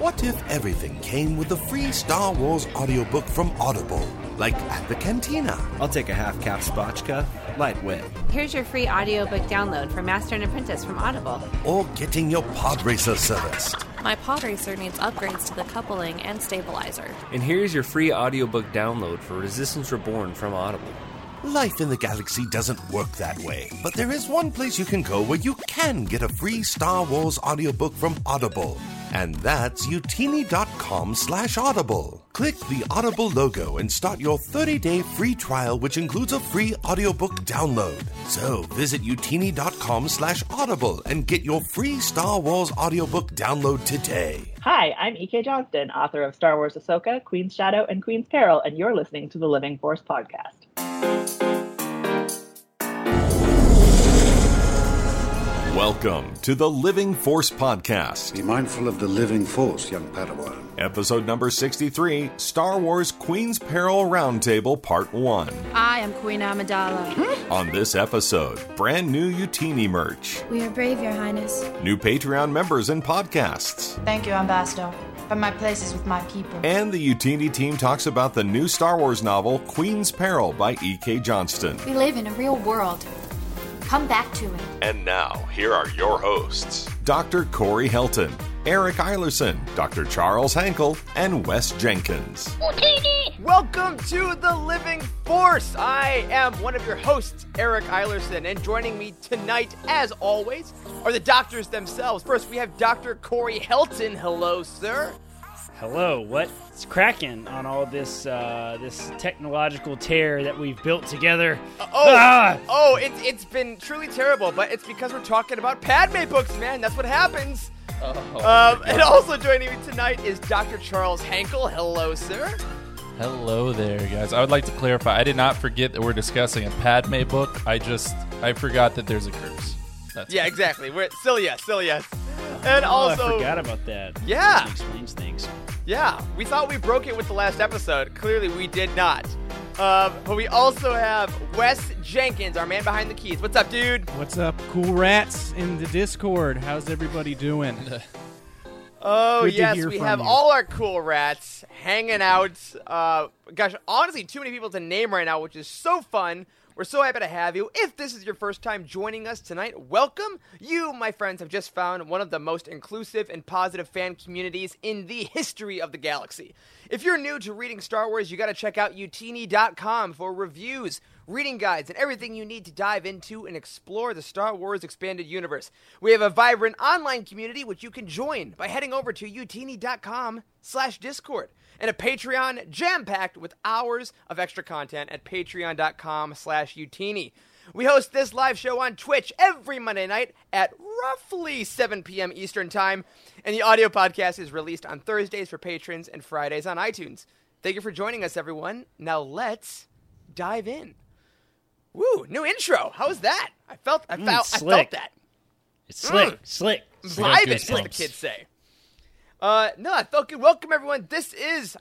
What if everything came with a free Star Wars audiobook from Audible? Like at the cantina. I'll take a half cap spotchka, lightweight. Here's your free audiobook download for Master and Apprentice from Audible. Or getting your pod racer serviced. My pod racer needs upgrades to the coupling and stabilizer. And here's your free audiobook download for Resistance Reborn from Audible. Life in the galaxy doesn't work that way, but there is one place you can go where you can get a free Star Wars audiobook from Audible. And that's youtini.com slash audible. Click the Audible logo and start your 30-day free trial, which includes a free audiobook download. So visit youtini.com slash audible and get your free Star Wars audiobook download today. Hi, I'm E.K. Johnston, author of Star Wars Ahsoka, Queen's Shadow, and Queen's Peril, and you're listening to the Living Force podcast. Welcome to the Living Force Podcast. Be mindful of the living force, young Padawan. Episode number 63 Star Wars Queen's Peril Roundtable Part 1. I am Queen Amidala. On this episode, brand new Youtini merch, We are brave, Your Highness. new Patreon members and podcasts, Thank you, Ambassador. But my place is with my people. and the Youtini team talks about the new Star Wars novel Queen's Peril by E.K. Johnston. We live in a real world. Come back to it. And now, here are your hosts Dr. Corey Helton, Eric Eilerson, Dr. Charles Hankel, and Wes Jenkins. Welcome to the Living Force. I am one of your hosts, Eric Eilerson, and joining me tonight, as always, are the doctors themselves. First, we have Dr. Corey Helton. Hello, sir. Hello, what's cracking on all this uh, this technological tear that we've built together? Oh, Ah! oh, it's it's been truly terrible, but it's because we're talking about Padme books, man. That's what happens. um, and also joining me tonight is Dr. Charles Hankel. Hello, sir. Hello there, guys. I would like to clarify. I did not forget that we're discussing a Padme book. I just I forgot that there's a curse. That's Yeah, exactly. We're still yes, still yes. And Oh, also, I forgot about that. Yeah. That explains things. Yeah, we thought we broke it with the last episode. Clearly, we did not. Um, but we also have Wes Jenkins, our man behind the keys. What's up, dude? What's up, cool rats in the Discord? How's everybody doing? Oh Good yes, we have you. all our cool rats hanging out. Uh, gosh, honestly, too many people to name right now, which is so fun. We're so happy to have you. If this is your first time joining us tonight, welcome. You, my friends, have just found one of the most inclusive and positive fan communities in the history of the galaxy. If you're new to reading Star Wars, you got to check out youtini.com for reviews, reading guides, and everything you need to dive into and explore the Star Wars expanded universe. We have a vibrant online community which you can join by heading over to youtini.com slash discord and a Patreon jam-packed with hours of extra content at patreon.com slash youtini. We host this live show on Twitch every Monday night at roughly 7 p.m. Eastern Time, and the audio podcast is released on Thursdays for patrons and Fridays on iTunes. Thank you for joining us, everyone. Now let's dive in. Woo, new intro. How was that? I felt I Mm, felt I felt that. It's slick, Mm. slick. Vibing, as the kids say. Uh, no, I felt good. Welcome, everyone. This is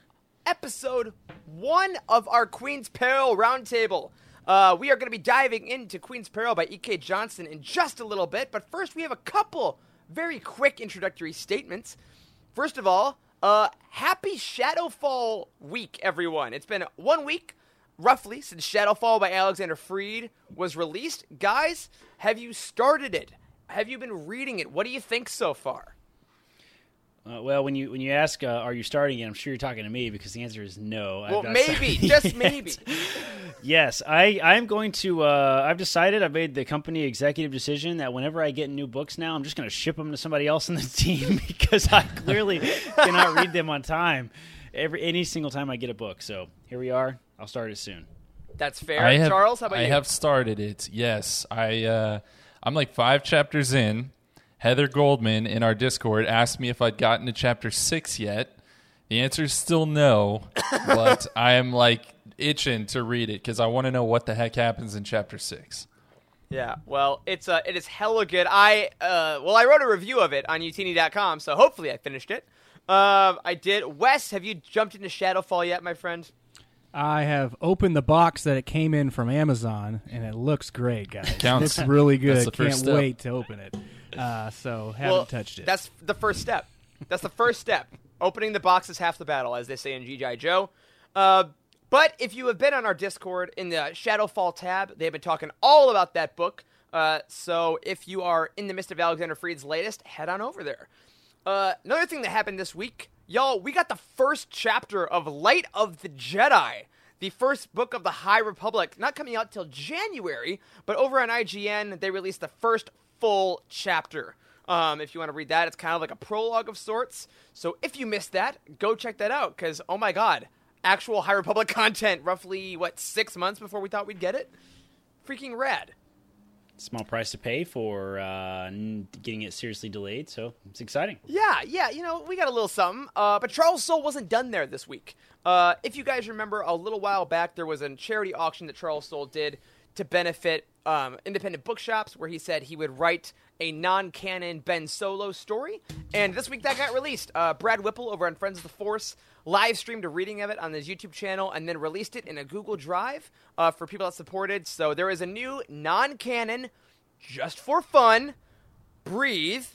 episode one of our Queen's Peril Roundtable. Uh, we are going to be diving into Queen's Peril by E.K. Johnston in just a little bit, but first we have a couple very quick introductory statements. First of all, uh, happy Shadowfall week, everyone. It's been one week, roughly, since Shadowfall by Alexander Freed was released. Guys, have you started it? Have you been reading it? What do you think so far? Uh, well, when you when you ask, uh, "Are you starting it?" I'm sure you're talking to me because the answer is no. I've Well, maybe, just yet. maybe. Yes, I I'm going to. Uh, I've decided. I've made the company executive decision that whenever I get new books now, I'm just going to ship them to somebody else in the team because I clearly cannot read them on time. Every any single time I get a book. So here we are. I'll start it soon. That's fair. I have, Charles, how about I you? I have started it. Yes, I. Uh, I'm like five chapters in. Heather Goldman in our Discord asked me if I'd gotten to chapter six yet. The answer is still no, but I am like itching to read it because I want to know what the heck happens in chapter six. Yeah, well, it's uh, it is hella good. I uh, well, I wrote a review of it on youtini.com, so hopefully I finished it. Um, I did. Wes, have you jumped into Shadowfall yet, my friend? I have opened the box that it came in from Amazon, and it looks great, guys. Counts. It's really good. the Can't step. wait to open it. Uh, so haven't well, touched it. That's the first step. That's the first step. Opening the box is half the battle, as they say in G.I. Joe. Uh, but if you have been on our Discord in the Shadowfall tab, they've been talking all about that book. Uh, so if you are in the midst of Alexander Freed's latest, head on over there. Uh, another thing that happened this week, y'all, we got the first chapter of Light of the Jedi, the first book of the High Republic, not coming out till January, but over on IGN, they released the first full chapter. Um, if you want to read that, it's kind of like a prologue of sorts. So if you missed that, go check that out because oh my god, actual High Republic content roughly what six months before we thought we'd get it. Freaking rad small price to pay for uh, getting it seriously delayed. So it's exciting. Yeah, yeah. You know, we got a little something. Uh, but Charles Soule wasn't done there this week. Uh, if you guys remember, a little while back, there was a charity auction that Charles Soule did to benefit um, independent bookshops, where he said he would write a non-canon Ben Solo story. And this week that got released. Uh, Brad Whipple over on Friends of the Force live streamed a reading of it on his YouTube channel and then released it in a Google Drive uh, for people that supported. So there is a new non-canon, just for fun, breathe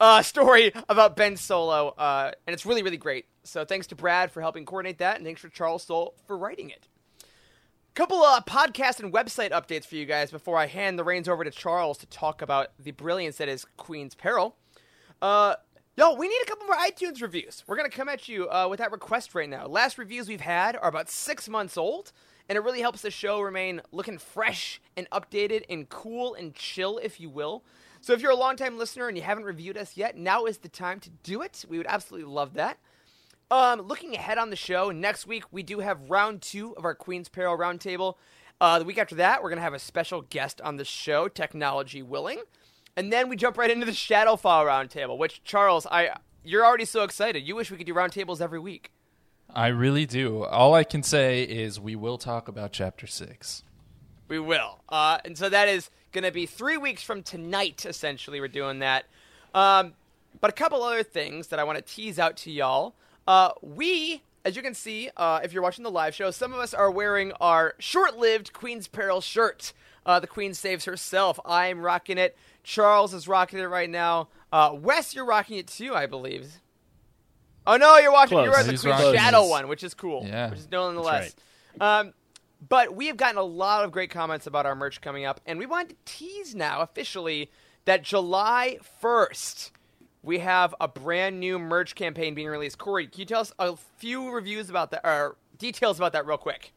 uh, story about Ben Solo, uh, and it's really really great. So thanks to Brad for helping coordinate that, and thanks for Charles Soule for writing it. Couple of podcast and website updates for you guys before I hand the reins over to Charles to talk about the brilliance that is Queen's Peril. Uh, Yo, we need a couple more iTunes reviews. We're to come at you uh, with that request right now. Last reviews we've had are about six months old, and it really helps the show remain looking fresh and updated and cool and chill, if you will. So if you're a longtime listener and you haven't reviewed us yet, now is the time to do it. We would absolutely love that. Um, looking ahead on the show, next week we do have round two of our Queen's Peril Roundtable. Uh, the week after that, we're going to have a special guest on the show, technology willing. And then we jump right into the Shadowfall roundtable, which Charles, I you're already so excited. You wish we could do roundtables every week. I really do. All I can say is we will talk about chapter six. We will. Uh, and so that is going to be three weeks from tonight, essentially, we're doing that. Um, but a couple other things that I want to tease out to y'all. Uh, we, as you can see, uh, if you're watching the live show, some of us are wearing our short lived Queen's Peril shirt. Uh, the Queen saves herself. I'm rocking it. Charles is rocking it right now. Uh, Wes, you're rocking it too, I believe. Oh no, you're watching. Close. You're at the Queen Shadow one, which is cool. Yeah, which is nonetheless. Right. Um, but we have gotten a lot of great comments about our merch coming up, and we wanted to tease now officially that July 1st we have a brand new merch campaign being released. Corey, can you tell us a few reviews about that, or details about that, real quick?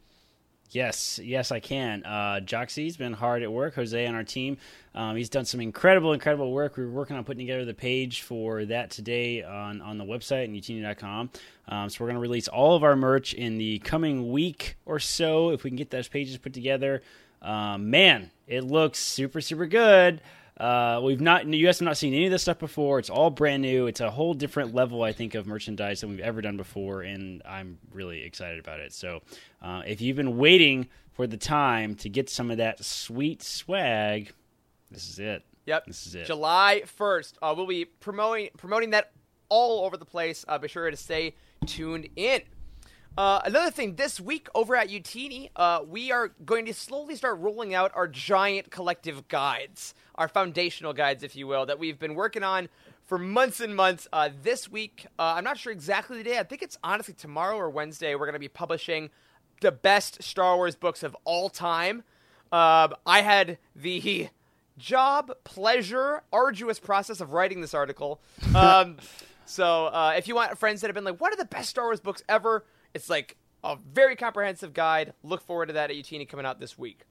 Yes, yes, I can. Uh, Joxy's been hard at work. Jose on our team, um, he's done some incredible, incredible work. We are working on putting together the page for that today on, on the website and youtini.com. Um, so we're going to release all of our merch in the coming week or so if we can get those pages put together. Um, man, it looks super, super good. Uh, we've not, you guys have not seen any of this stuff before. It's all brand new. It's a whole different level, I think, of merchandise than we've ever done before, and I'm really excited about it. So, uh, if you've been waiting for the time to get some of that sweet swag, this is it. Yep, this is it. July 1st. Uh, we'll be promoting promoting that all over the place. Uh, be sure to stay tuned in. Uh, another thing, this week over at Youtini, uh, we are going to slowly start rolling out our giant collective guides, our foundational guides, if you will, that we've been working on for months and months. Uh, this week, uh, I'm not sure exactly the day. I think it's honestly tomorrow or Wednesday. We're going to be publishing the best Star Wars books of all time. Um, I had the job, pleasure, arduous process of writing this article. Um, so uh, if you want friends that have been like, what are the best Star Wars books ever? It's like a very comprehensive guide. Look forward to that at Youtini coming out this week.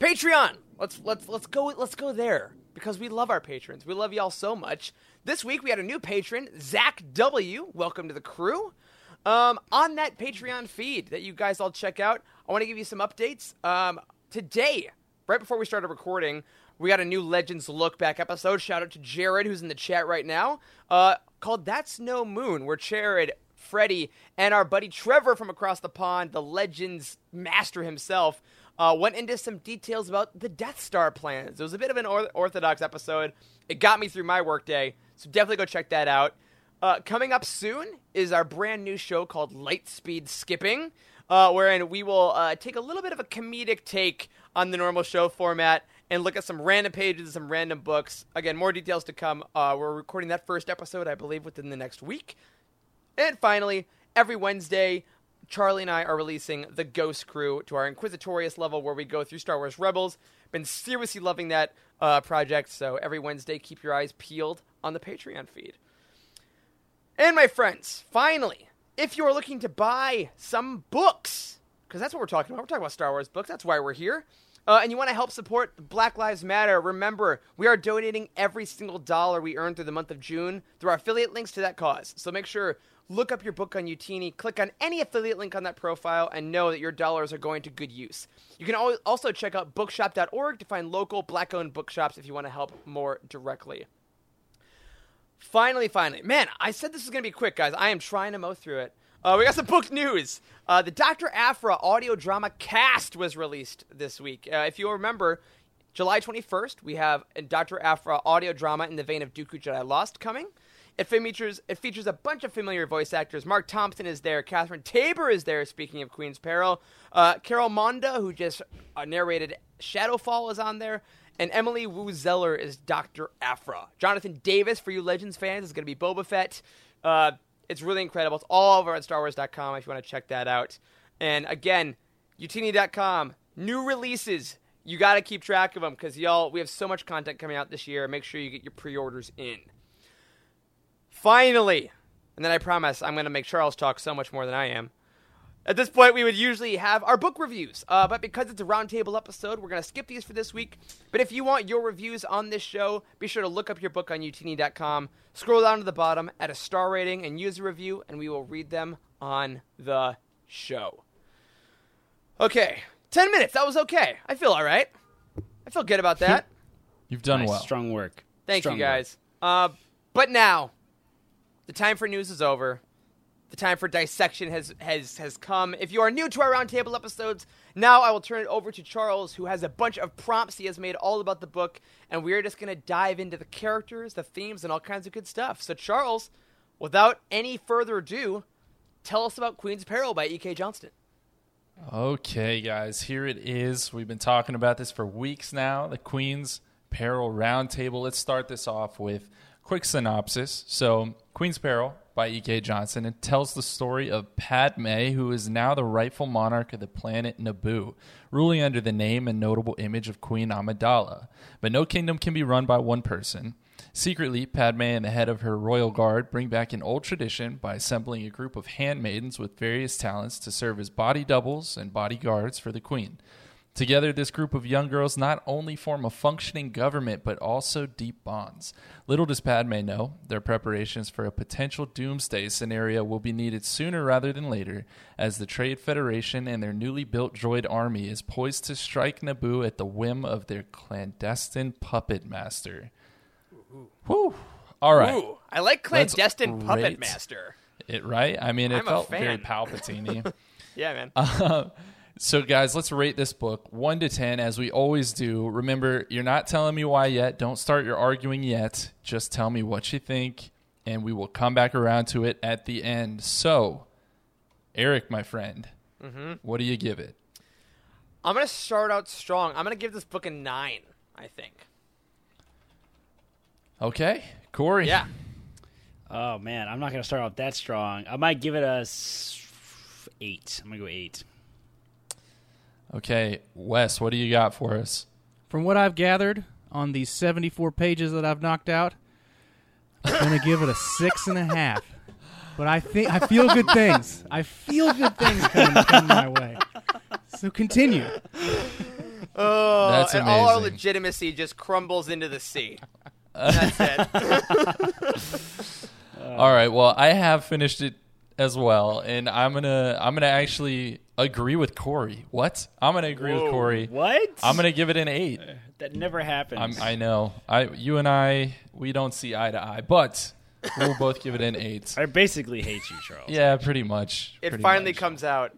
Patreon. Let's let's let's go let's go there because we love our patrons. We love y'all so much. This week we had a new patron, Zach W. Welcome to the crew. Um, on that Patreon feed that you guys all check out, I want to give you some updates. Um, today, right before we started recording, we got a new Legends Look Back episode. Shout out to Jared, who's in the chat right now, uh, called That's No Moon, where Jared Freddie, and our buddy Trevor from across the pond, the Legends master himself, uh, went into some details about the Death Star plans. It was a bit of an or- orthodox episode. It got me through my workday, so definitely go check that out. Uh, coming up soon is our brand new show called Lightspeed Skipping, uh, wherein we will uh, take a little bit of a comedic take on the normal show format and look at some random pages, and some random books. Again, more details to come. Uh, we're recording that first episode, I believe, within the next week. And finally, every Wednesday, Charlie and I are releasing the Ghost Crew to our Inquisitorius level where we go through Star Wars Rebels. Been seriously loving that uh, project, so every Wednesday, keep your eyes peeled on the Patreon feed. And my friends, finally, if you are looking to buy some books, because that's what we're talking about, we're talking about Star Wars books, that's why we're here. Uh, and you want to help support Black Lives Matter, remember, we are donating every single dollar we earn through the month of June through our affiliate links to that cause. So make sure look up your book on Youtini, click on any affiliate link on that profile, and know that your dollars are going to good use. You can also check out bookshop.org to find local black owned bookshops if you want to help more directly. Finally, finally. Man, I said this was going to be quick, guys. I am trying to mow through it. Uh, we got some book news. Uh, the Dr. Aphra audio drama cast was released this week. Uh, if you remember, July 21st, we have a Dr. Aphra audio drama in the vein of Dooku Jedi Lost coming. It features it features a bunch of familiar voice actors. Marc Thompson is there. Catherine Taber is there. Speaking of Queen's Peril, uh, Carol Monda, who just uh, narrated Shadowfall, is on there, and Emily Woo Zeller is Doctor Aphra. Jonathan Davis, for you Legends fans, is going to be Boba Fett. Uh, it's really incredible. It's all over at StarWars.com if you want to check that out. And again, Youtini.com, new releases. You got to keep track of them because y'all, we have so much content coming out this year. Make sure you get your pre-orders in. Finally, and then I promise I'm going to make Charles talk so much more than I am. At this point, we would usually have our book reviews, uh, but because it's a roundtable episode, we're going to skip these for this week. But if you want your reviews on this show, be sure to look up your book on youtini.com, scroll down to the bottom, add a star rating, and use a review, and we will read them on the show. Okay, 10 minutes. That was okay. I feel all right. I feel good about that. You've done nice, well. Strong work. Thank Strong you, guys. Uh, but now, the time for news is over. The time for dissection has has has come. If you are new to our roundtable episodes, now I will turn it over to Charles, who has a bunch of prompts he has made all about the book, and we're just gonna dive into the characters, the themes, and all kinds of good stuff. So, Charles, without any further ado, tell us about Queen's Peril by E.K. Johnston. Okay, guys, here it is. We've been talking about this for weeks now. The Queen's Peril Roundtable. Let's start this off with quick synopsis. So, Queen's Peril by E.K. Johnston. It tells the story of Padme, who is now the rightful monarch of the planet Naboo, ruling under the name and notable image of Queen Amidala. But no kingdom can be run by one person. Secretly, Padme and the head of her royal guard bring back an old tradition by assembling a group of handmaidens with various talents to serve as body doubles and bodyguards for the queen. Together, this group of young girls not only form a functioning government, but also deep bonds. Little does Padme know, their preparations for a potential doomsday scenario will be needed sooner rather than later, as the Trade Federation and their newly built droid army is poised to strike Naboo at the whim of their clandestine puppet master. Whew. All right. Ooh, I like clandestine Let's puppet master. It right? I mean, it I'm felt very Palpatine. yeah, man. Uh, so, guys, let's rate this book one to ten, as we always do. Remember, you're not telling me why yet. Don't start your arguing yet. Just tell me what you think, and we will come back around to it at the end. So, Eric, my friend, mm-hmm. what do you give it? I'm gonna start out strong. I'm gonna give this book a nine. I think. Okay, Corey. Yeah. Oh man, I'm not gonna start out that strong. I might give it a eight. I'm gonna go eight. Okay, Wes, what do you got for us? From what I've gathered on these 74 pages that I've knocked out, I'm going to give it a six and a half. But I think I feel good things. I feel good things coming, coming my way. So continue. Oh, That's and all our amazing. legitimacy just crumbles into the sea. That's it. All right. Well, I have finished it as well, and I'm gonna I'm gonna actually agree with Corey. What? I'm gonna agree Whoa, with Corey. What? I'm gonna give it an eight. That never happens. I'm, I know. I you and I we don't see eye to eye, but we'll both give it an eight. I basically hate you, Charles. Yeah, pretty much. It pretty finally much. comes out.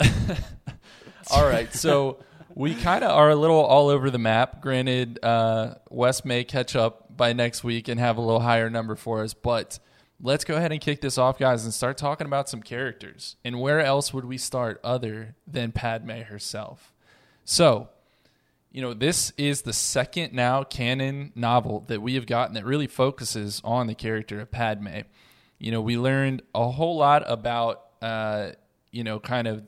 All right, so we kind of are a little all over the map. Granted, uh, Wes may catch up by next week and have a little higher number for us, but let's go ahead and kick this off, guys, and start talking about some characters. And where else would we start other than Padme herself? So, you know, this is the second now canon novel that we have gotten that really focuses on the character of Padme. You know, we learned a whole lot about, uh, you know, kind of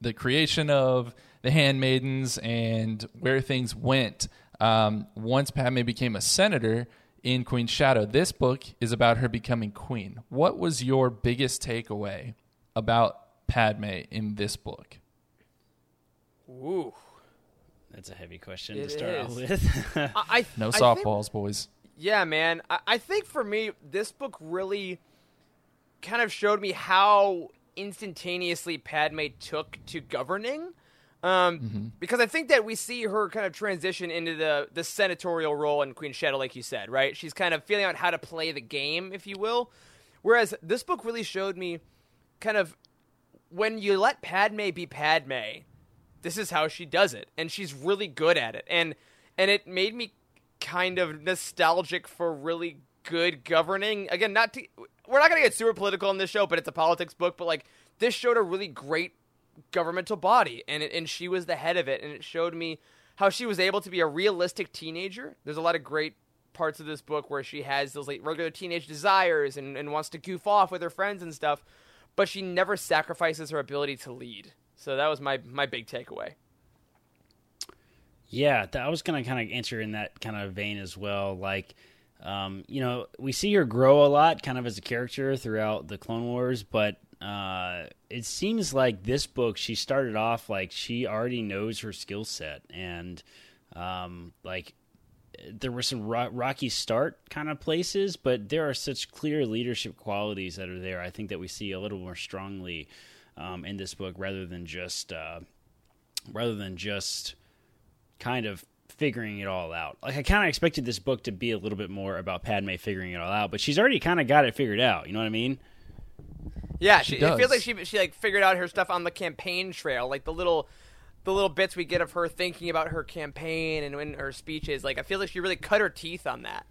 the creation of the handmaidens and where things went um, once Padme became a senator in Queen's Shadow. This book is about her becoming queen. What was your biggest takeaway about Padme in this book? Ooh. That's a heavy question It to start is. out with. I, I- No I think- softballs, boys. Yeah, man. I, I think for me, this book really kind of showed me how instantaneously Padme took to governing. Um, Because I think that we see her kind of transition into the, the senatorial role in Queen Shadow, like you said, right? She's kind of feeling out how to play the game, if you will. Whereas this book really showed me kind of when you let Padme be Padme, this is how she does it, and she's really good at it. And and it made me kind of nostalgic for really good governing. Again, not to, we're not gonna get super political in this show, but it's a politics book. But like this showed a really great governmental body, and it, and she was the head of it, and it showed me how she was able to be a realistic teenager. There's a lot of great parts of this book where she has those like regular teenage desires and, and wants to goof off with her friends and stuff, but she never sacrifices her ability to lead. So that was my my big takeaway. Yeah, th- I was gonna kind of answer in that kind of vein as well. Like, um, you know, we see her grow a lot, kind of as a character throughout the Clone Wars, but uh, it seems like this book she started off like she already knows her skill set, and um, like there were some ro- rocky start kind of places, but there are such clear leadership qualities that are there. I think that we see a little more strongly um, in this book rather than just uh, rather than just kind of figuring it all out. Like I kind of expected this book to be a little bit more about Padme figuring it all out, but she's already kind of got it figured out. You know what I mean? Yeah, She she, it feels like she she like figured out her stuff on the campaign trail, like the little the little bits we get of her thinking about her campaign and in her speeches. Like I feel like she really cut her teeth on that.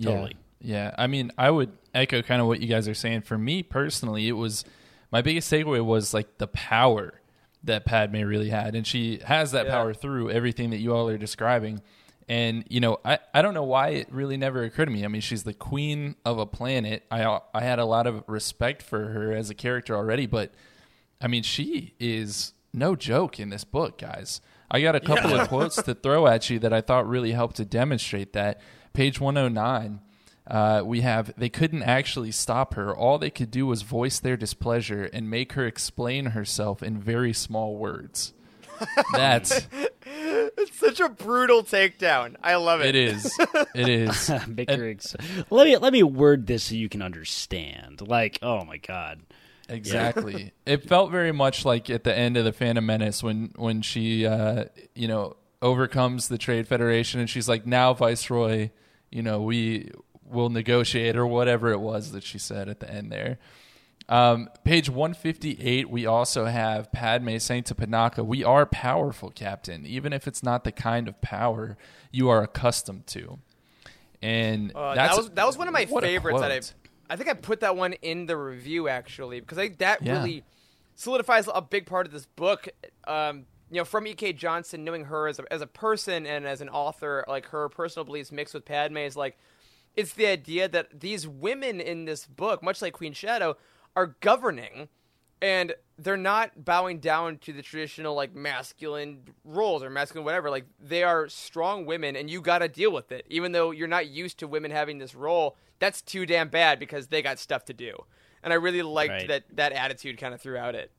Totally. Yeah. yeah. I mean, I would echo kind of what you guys are saying. For me personally, it was my biggest takeaway was like the power that Padme really had. And she has that Yeah. power through everything that you all are describing. And, you know, I, I don't know why it really never occurred to me. I mean, she's the queen of a planet. I, I had a lot of respect for her as a character already, but I mean, she is no joke in this book, guys. I got a couple Yeah. of quotes to throw at you that I thought really helped to demonstrate that. Page 109, uh, we have they couldn't actually stop her. All they could do was voice their displeasure and make her explain herself in very small words. That's it's such a brutal takedown. I love it. it is. It is. Victor, ex- let me let me word this so you can understand. Like, oh my god. Exactly. it felt very much like at the end of the Phantom Menace when when she uh, you know overcomes the Trade Federation and she's like, "Now, Viceroy, you know we will negotiate," or whatever it was that she said at the end there. Um, page 158, we also have Padme saying to Panaka, We are powerful, Captain, even if it's not the kind of power you are accustomed to. And Uh, that's that was that was one of my favorites that I. I think I put that one in the review actually because I that Yeah. really solidifies a big part of this book. Um, you know, from E.K. Johnston, knowing her as a, as a person and as an author, like her personal beliefs mixed with Padme is like, it's the idea that these women in this book, much like Queen Shadow, are governing, and they're not bowing down to the traditional like masculine roles or masculine whatever. Like they are strong women, and you got to deal with it, even though you're not used to women having this role. That's too damn bad because they got stuff to do, and I really liked Right. that that attitude kind of throughout it.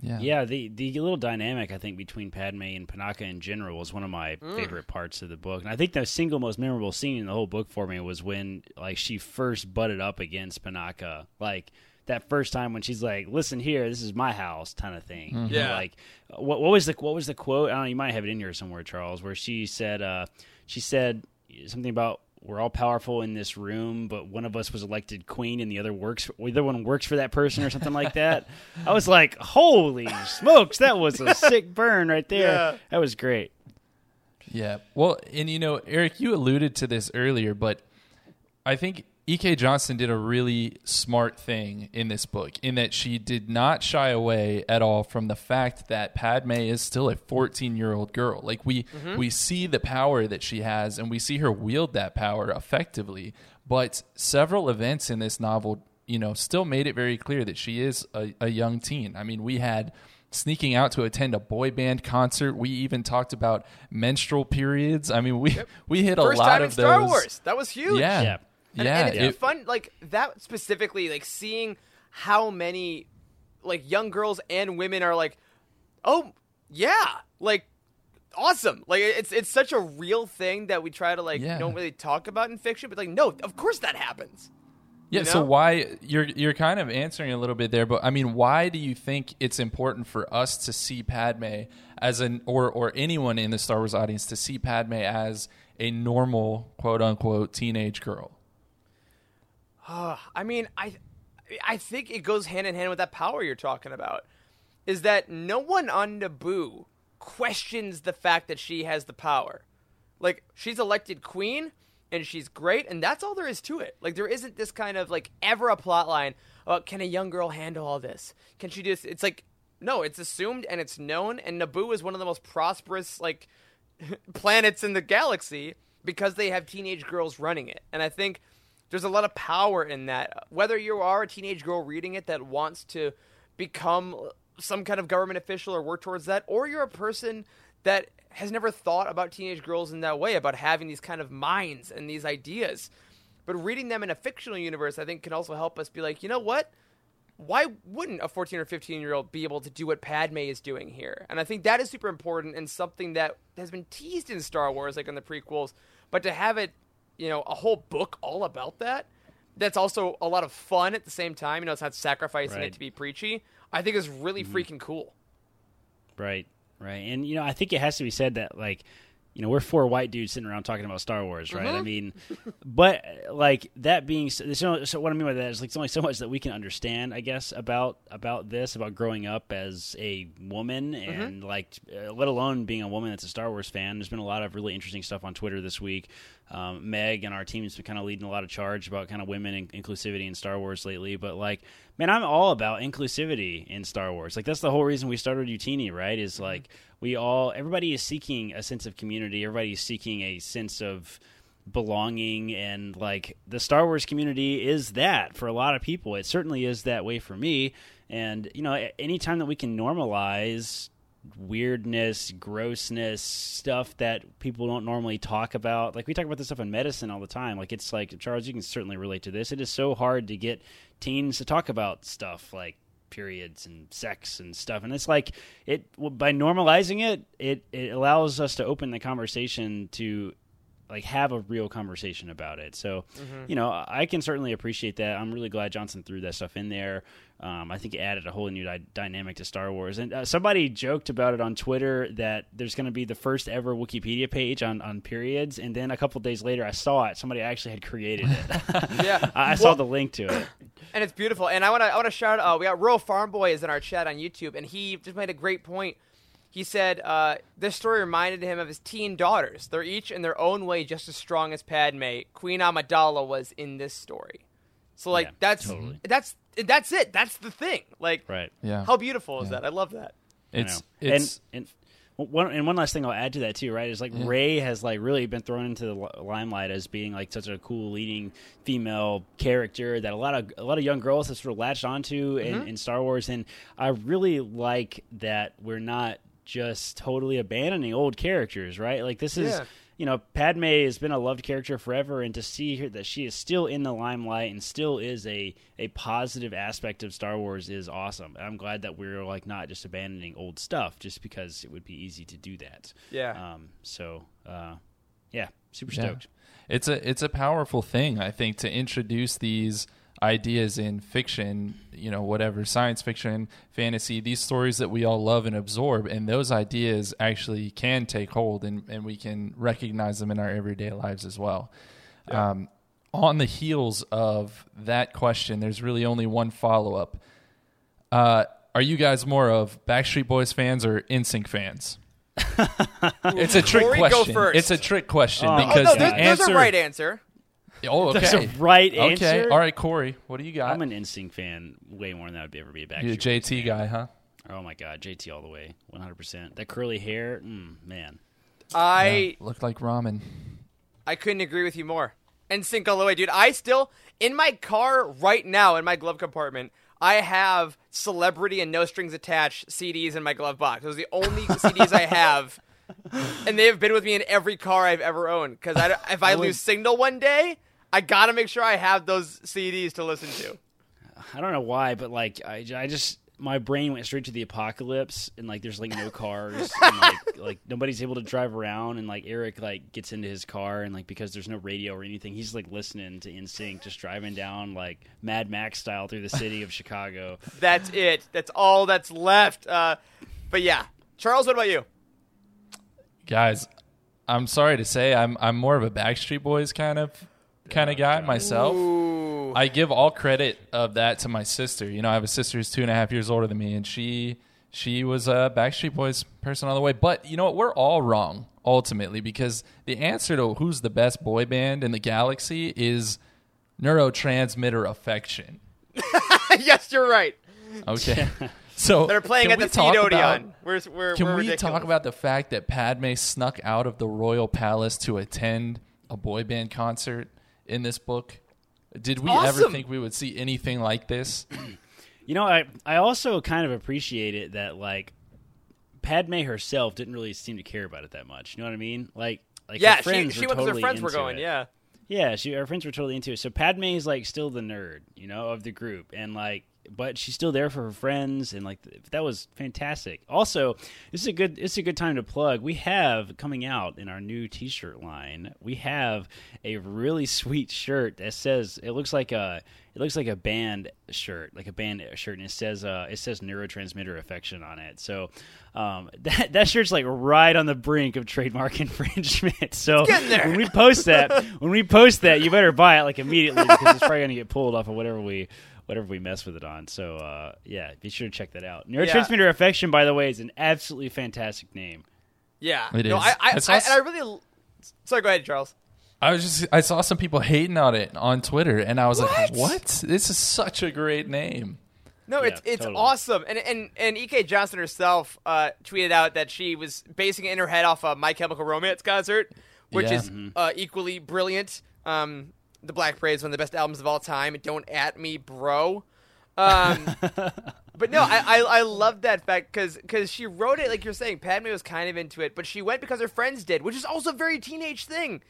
Yeah. the the little dynamic I think between Padme and Panaka in general was one of my Mm. favorite parts of the book, and I think the single most memorable scene in the whole book for me was when like she first butted up against Panaka, like that first time when she's like, "Listen here, this is my house," kind of thing. Mhm. Yeah. like what what was the what was the quote? I don't know. You might have it in here somewhere, Charles, where she said uh, she said something about. We're all powerful in this room, but one of us was elected queen, and the other works. The other one works for that person, or something like that. I was like, "Holy smokes, that was a sick burn right there. Yeah. That was great." Yeah. Well, and you know, Eric, you alluded to this earlier, but I think E.K. Johnston did a really smart thing in this book in that she did not shy away at all from the fact that Padme is still a 14 year old girl. Like we Mm-hmm. we see the power that she has and we see her wield that power effectively, but several events in this novel, you know, still made it very clear that she is a, a young teen. I mean, we had sneaking out to attend a boy band concert. We even talked about menstrual periods. I mean, we we hit First a lot time of in Star those. Wars. That was huge. Yeah. Yeah. And, yeah. and it's fun, like that specifically, like seeing how many like young girls and women are like, oh yeah, like awesome. Like it's it's such a real thing that we try to like Yeah. don't really talk about in fiction, but like no, of course that happens. Yeah, You so why you're you're kind of answering a little bit there, but I mean, why do you think it's important for us to see Padme as an or or anyone in the Star Wars audience to see Padme as a normal quote unquote teenage girl? Uh, I mean, I I think it goes hand in hand with that power you're talking about. Is that no one on Naboo questions the fact that she has the power. Like she's elected queen and she's great and that's all there is to it. Like there isn't this kind of like ever a plot line about can a young girl handle all this? Can she just it's like no, it's assumed and it's known and Naboo is one of the most prosperous like planets in the galaxy because they have teenage girls running it. And I think there's a lot of power in that. Whether you are a teenage girl reading it that wants to become some kind of government official or work towards that, or you're a person that has never thought about teenage girls in that way, about having these kind of minds and these ideas. But reading them in a fictional universe, I think, can also help us be like, you know what? Why wouldn't a 14 or 15 year old be able to do what Padme is doing here? And I think that is super important and something that has been teased in Star Wars, like in the prequels. But to have it, you know, a whole book all about that, that's also a lot of fun at the same time. You know, it's not sacrificing Right. it to be preachy. I think is really Mm-hmm. freaking cool. Right, right. And you know, I think it has to be said that like, you know, we're four white dudes sitting around talking about Star Wars, right? I Mhm. mean, but like that being s- there's so what I mean by that is like there's only so much that we can understand, I guess, about about this, about growing up as a woman and like uh, let alone being a woman that's a Star Wars fan. There's been a lot of really interesting stuff on Twitter this week. Um, Meg and our team's been kind of leading a lot of charge about kind of women and inclusivity in Star Wars lately. But like, man, I'm all about inclusivity in Star Wars. Like that's the whole reason we started Youtini, right? Is like we all everybody is seeking a sense of community. Everybody is seeking a sense of belonging and like the Star Wars community is that for a lot of people. It certainly is that way for me. And you know, anytime that we can normalize weirdness, grossness, stuff that people don't normally talk about. Like we talk about this stuff in medicine all the time. Like it's like Charles, you can certainly relate to this. It is so hard to get teens to talk about stuff like periods and sex and stuff and it's like it by normalizing it it it allows us to open the conversation to like have a real conversation about it. So, Mhm. you know, I can certainly appreciate that. I'm really glad Johnston threw that stuff in there. Um, I think it added a whole new dy- dynamic to Star Wars. And uh, somebody joked about it on Twitter that there's going to be the first ever Wikipedia page on, on periods. And then a couple days later, I saw it. Somebody actually had created it. Yeah. I, I saw the link to it. and it's beautiful. And I want to I want to shout out. We got Rural Farm Boy is in our chat on YouTube, and he just made a great point. He said uh, this story reminded him of his teen daughters. They're each in their own way just as strong as Padme. Queen Amidala was in this story. So like Yeah, that's totally. that's that's it. That's the thing. Like Right. Yeah. how beautiful is Yeah. that? I love that. It's it's and, and one and one last thing I'll add to that too, right? Is like Yeah. Rey has like really been thrown into the limelight as being like such a cool leading female character that a lot of a lot of young girls have sort of latched onto in, Mhm. in Star Wars, and I really like that we're not just totally abandoning old characters, right? Like this is Yeah. you know, Padme has been a loved character forever, and to see her that she is still in the limelight and still is a a positive aspect of Star Wars is awesome. And I'm glad that we're like not just abandoning old stuff just because it would be easy to do that. Yeah. Um. So, uh, yeah, super Yeah. stoked. It's a it's a powerful thing, I think, to introduce these ideas in fiction, you know, whatever science fiction, fantasy, these stories that we all love and absorb, and those ideas actually can take hold, and and we can recognize them in our everyday lives as well. Um, on the heels of that question, there's really only one follow up. Uh, are you guys more of Backstreet Boys fans or NSYNC fans? it's a trick Corey, go question. first. It's a trick question Oh. Oh because no, the there's, there's a right answer. Oh, okay. That's a right okay. answer. All right, Corey, what do you got? I'm an NSYNC fan way more than I would ever be a Backstreet You're a JT fan. guy, huh? Oh my god, JT all the way, 100. percent That curly hair, mm, man. I Looked like ramen. I couldn't agree with you more. NSYNC all the way, dude. I still in my car right now in my glove compartment. I have Celebrity and No Strings Attached CDs in my glove box. Those are the only CDs I have, and they have been with me in every car I've ever owned. Because if I lose signal one day, I gotta make sure I have those CDs to listen to. I don't know why, but like I, I just my brain went straight to the apocalypse and like there's like no cars and like like nobody's able to drive around and like Eric like gets into his car and like because there's no radio or anything he's like listening to NSYNC just driving down like Mad Max style through the city of Chicago. That's it. That's all that's left. Uh, but yeah, Charles, what about you? Guys, I'm sorry to say I'm I'm more of a Backstreet Boys kind of kind of guy myself. Ooh. I give all credit of that to my sister. You know, I have a sister who's two and a half years older than me, and she she was a Backstreet Boys person on the way. But you know what? We're all wrong ultimately because the answer to who's the best boy band in the galaxy is neurotransmitter affection. yes, you're right. Okay. So They're playing at the talk Theat Odeon. We're, we're, Can we're we ridiculous. talk about the fact that Padme snuck out of the royal palace to attend a boy band concert in this book? Did we ever think we would see anything like this? You know, I I also kind of appreciate it that like Padme herself didn't really seem to care about it that much. You know what I mean? Like like yeah, her friends she, she were went with her friends were going. it. Yeah. Yeah, she her friends were totally into it. So Padme is like still the nerd, you know, of the group, and like, but she's still there for her friends, and like that was fantastic. Also, this is a good it's a good time to plug. We have coming out in our new T-shirt line. We have a really sweet shirt that says it looks like a it looks like a band shirt, like a band shirt, and it says uh, it says neurotransmitter affection on it. So um, that that shirt's like right on the brink of trademark infringement. So when we post that, when we post that, you better buy it like immediately because it's probably gonna get pulled off of whatever we whatever we mess with it on. So uh, yeah, be sure to check that out. Neurotransmitter affection, by the way, is an absolutely fantastic name. Yeah. It no, is. I, I, It's I, also- and I really. Sorry, go ahead, Charles. I was just I saw some people hating on it on Twitter, and I was What? like, "What? This is such a great name." No, Yeah, it's it's totally. awesome. And and and E.K. Johnston herself uh, tweeted out that she was basing it in her head off a My Chemical Romance concert, which Yeah. is uh, equally brilliant. Um, the Black Parade is one of the best albums of all time. Don't at me, bro. Um, but no, I, I I love that fact because because she wrote it like you're saying. Padme was kind of into it, but she went because her friends did, which is also a very teenage thing.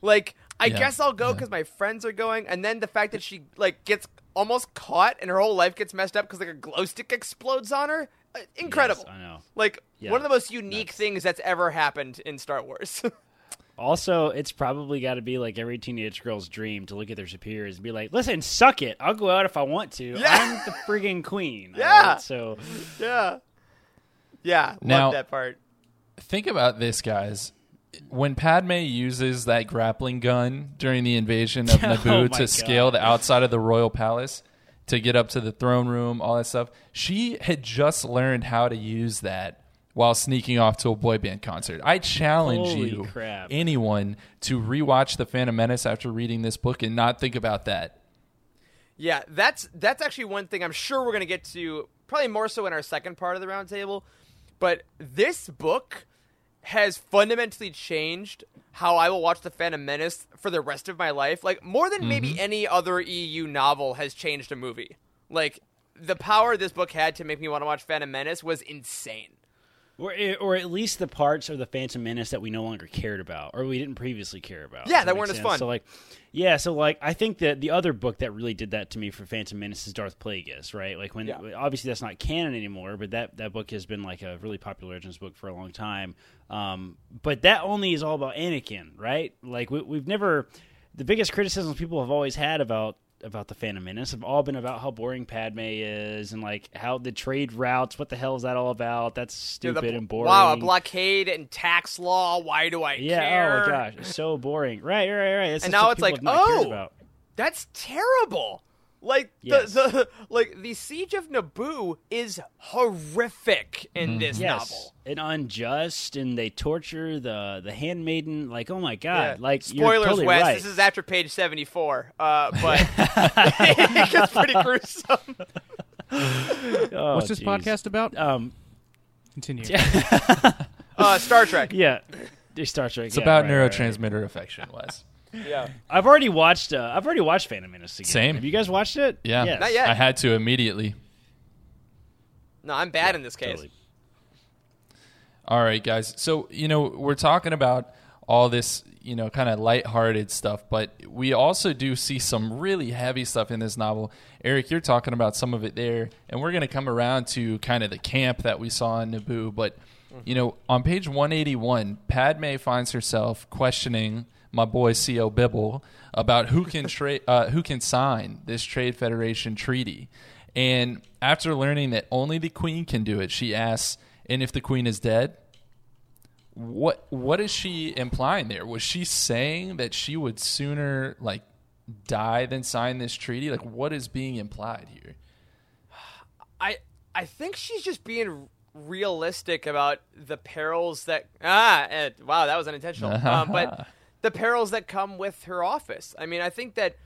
Like, I Yeah, guess I'll go because my friends are going, and then the fact that she like gets almost caught and her whole life gets messed up because like a glow stick explodes on her. Uh, incredible. Yes, I know. Like Yeah, one of the most unique things that's ever happened in Star Wars. Also, it's probably got to be like every teenage girl's dream to look at their superiors and be like, "Listen, suck it. I'll go out if I want to. Yeah. I'm the friggin' queen." Yeah. right? So yeah, yeah. Now- that part. Think about this, guys. When Padme uses that grappling gun during the invasion of Oh Naboo my to scale the outside of the royal palace to get up to the throne room, all that stuff, she had just learned how to use that while sneaking off to a boy band concert. I challenge Holy you, crap. anyone, to rewatch The Phantom Menace after reading this book and not think about that. Yeah, that's that's actually one thing I'm sure we're gonna get to probably more so in our second part of the roundtable. But this book has fundamentally changed how I will watch the Phantom Menace for the rest of my life. Like more than maybe mm-hmm. any other EU novel has changed a movie. Like the power this book had to make me want to watch Phantom Menace was insane. Or, or at least the parts of the Phantom Menace that we no longer cared about, or we didn't previously care about. Yeah, that weren't as fun. So like, yeah, so like, I think that the other book that really did that to me for Phantom Menace is Darth Plagueis, right? Like when Yeah. obviously that's not canon anymore, but that that book has been like a really popular Legends book for a long time. Um, but that only is all about Anakin, right? Like we, we've never. The biggest criticisms people have always had about about the Phantom Menace have all been about how boring Padme is and like how the trade routes. What the hell is that all about? That's Dude, the stupid and boring. Wow, a blockade and tax law. Why do I Yeah. care? Oh my gosh, it's so boring. Right, right, right. That's And now it's like, people have not cared oh, that's terrible. Like Yes. the, the like the siege of Naboo is horrific in this yes, novel. and unjust, and they torture the the handmaiden. Like, oh my god! Yeah. Like, spoilers, totally Wes. right. This is after page seventy four, uh, but it gets pretty gruesome. Oh, What's this jeez. podcast about? Um, Continue. Uh, Star Trek. yeah, Star Trek. It's yeah, about right, right, right. neurotransmitter affection, Wes. Yeah. I've already watched. Uh, I've already watched Phantom Menace again. Same. Have you guys watched it? Yeah. Yes. Not yet. I had to immediately. No, I'm bad in this case. Totally. All right, guys. So, you know, we're talking about all this, you know, kind of lighthearted stuff, but we also do see some really heavy stuff in this novel. Eric, you're talking about some of it there, and we're going to come around to kind of the camp that we saw in Naboo. But, you know, on page 181, Padme finds herself questioning my boy Sio Bibble about who can tra- uh, who can sign this Trade Federation treaty. And after learning that only the queen can do it, she asks, "And if the queen is dead, what what is she implying there? Was she saying that she would sooner like die than sign this treaty? Like what is being implied here? I I think she's just being realistic about the perils that ah wow that was unintentional um, but the perils that come with her office. I mean, I think that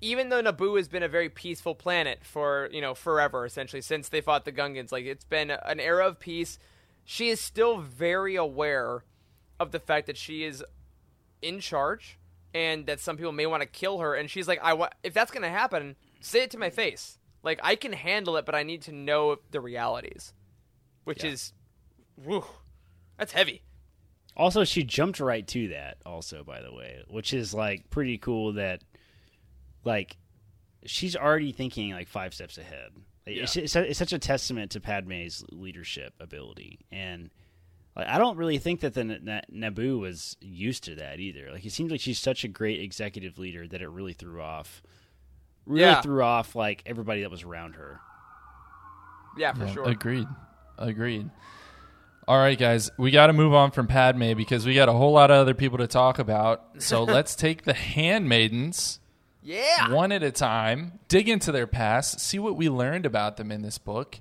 even though Naboo has been a very peaceful planet for you know forever, essentially since they fought the Gungans, like it's been an era of peace. She is still very aware of the fact that she is in charge and that some people may want to kill her. And she's like, I want if that's gonna happen, say it to my face. Like I can handle it, but I need to know the realities, which is, whew, that's heavy. Also, she jumped right to that. Also, by the way, which is like pretty cool. That like she's already thinking like five steps ahead. Like, it's, it's, it's such a testament to Padme's leadership ability, and like I don't really think that the Na- Naboo was used to that either. Like it seems like she's such a great executive leader that it really threw off, really Yeah. threw off like everybody that was around her. Yeah, for Yeah, sure. Agreed. Agreed. All right, guys, we got to move on from Padme because we got a whole lot of other people to talk about. So let's take the handmaidens Yeah. one at a time, dig into their past, see what we learned about them in this book.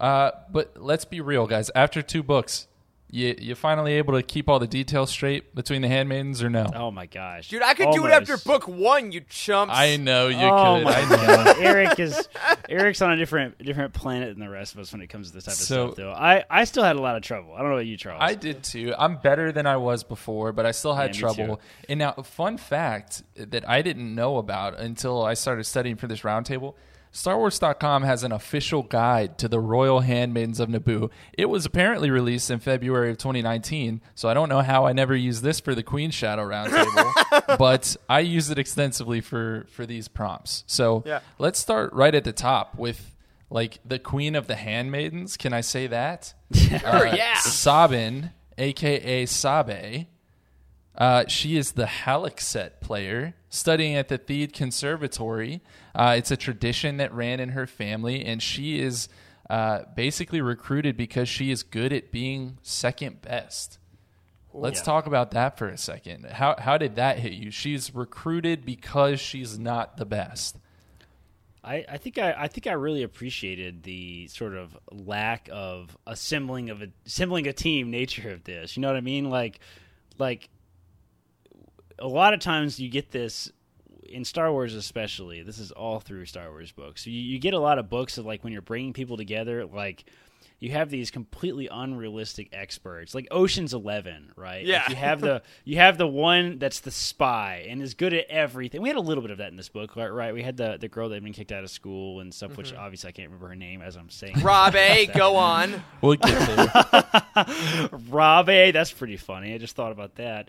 Uh, but let's be real, guys. After two books, you you finally able to keep all the details straight between the handmaidens or no? Oh my gosh, Dude, I could do it after book one, you chumps. I know you oh could. my I know. god, Eric is Eric's on a different different planet than the rest of us when it comes to this type of stuff. Though I I still had a lot of trouble. I don't know about you, Charles. I did too. I'm better than I was before, but I still had Yeah, trouble. And now, fun fact that I didn't know about until I started studying for this roundtable StarWars.com has an official guide to the Royal Handmaidens of Naboo. It was apparently released in February of 2019, so I don't know how I never used this for the Queen Shadow Roundtable, but I use it extensively for, for these prompts. So Yeah. let's start right at the top with like the Queen of the Handmaidens. Can I say that? Sure, yeah. Tsabin, aka Sabe. Uh, she is the halikset player studying at the Theed Conservatory. Uh, it's a tradition that ran in her family, and she is uh, basically recruited because she is good at being second best. Let's Yeah. talk about that for a second. How how did that hit you? She's recruited because she's not the best. I, I think I, I think I really appreciated the sort of lack of assembling of a assembling a team nature of this. You know what I mean? Like like a lot of times you get this in Star Wars especially. This is all through Star Wars books. You, you get a lot of books of like when you're bringing people together like you have these completely unrealistic experts, like Ocean's Eleven, right? Yeah. Like you have the you have the one that's the spy and is good at everything. We had a little bit of that in this book, right? right? We had the the girl that had been kicked out of school and stuff, which mm-hmm. obviously I can't remember her name as I'm saying. Rob A, go on. We'll get there. Rob A, that's pretty funny. I just thought about that.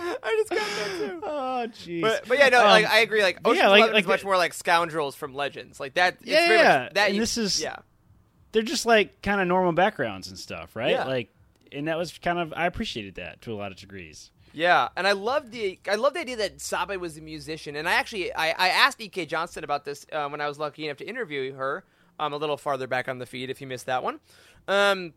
I just got that too. oh, jeez. But, but yeah, no, Um, like I agree. Like Ocean's yeah, like- like is much the- more like scoundrels from Legends. Like that. It's Yeah, very yeah. Much, that And you- this is- yeah. they're just like kind of normal backgrounds and stuff, right? Yeah. Like, and that was kind of I appreciated that to a lot of degrees. Yeah, and I love the I love the idea that Sabe was a musician, and I actually I, I asked E.K. Johnston about this uh, when I was lucky enough to interview her um, a little farther back on the feed if you missed that one, um,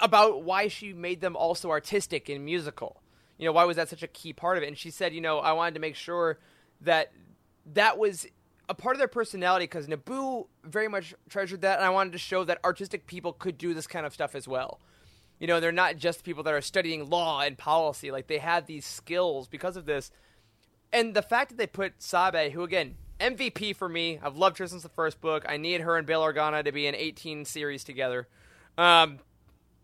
about why she made them also artistic and musical. You know, why was that such a key part of it? And she said, you know, I wanted to make sure that that was a part of their personality because Naboo very much treasured that, and I wanted to show that artistic people could do this kind of stuff as well. You know, they're not just people that are studying law and policy; like they have these skills because of this. And the fact that they put Sabe, who again MVP for me, I've loved her since the first book. I need her and Bail Organa to be in 18 series together. Um,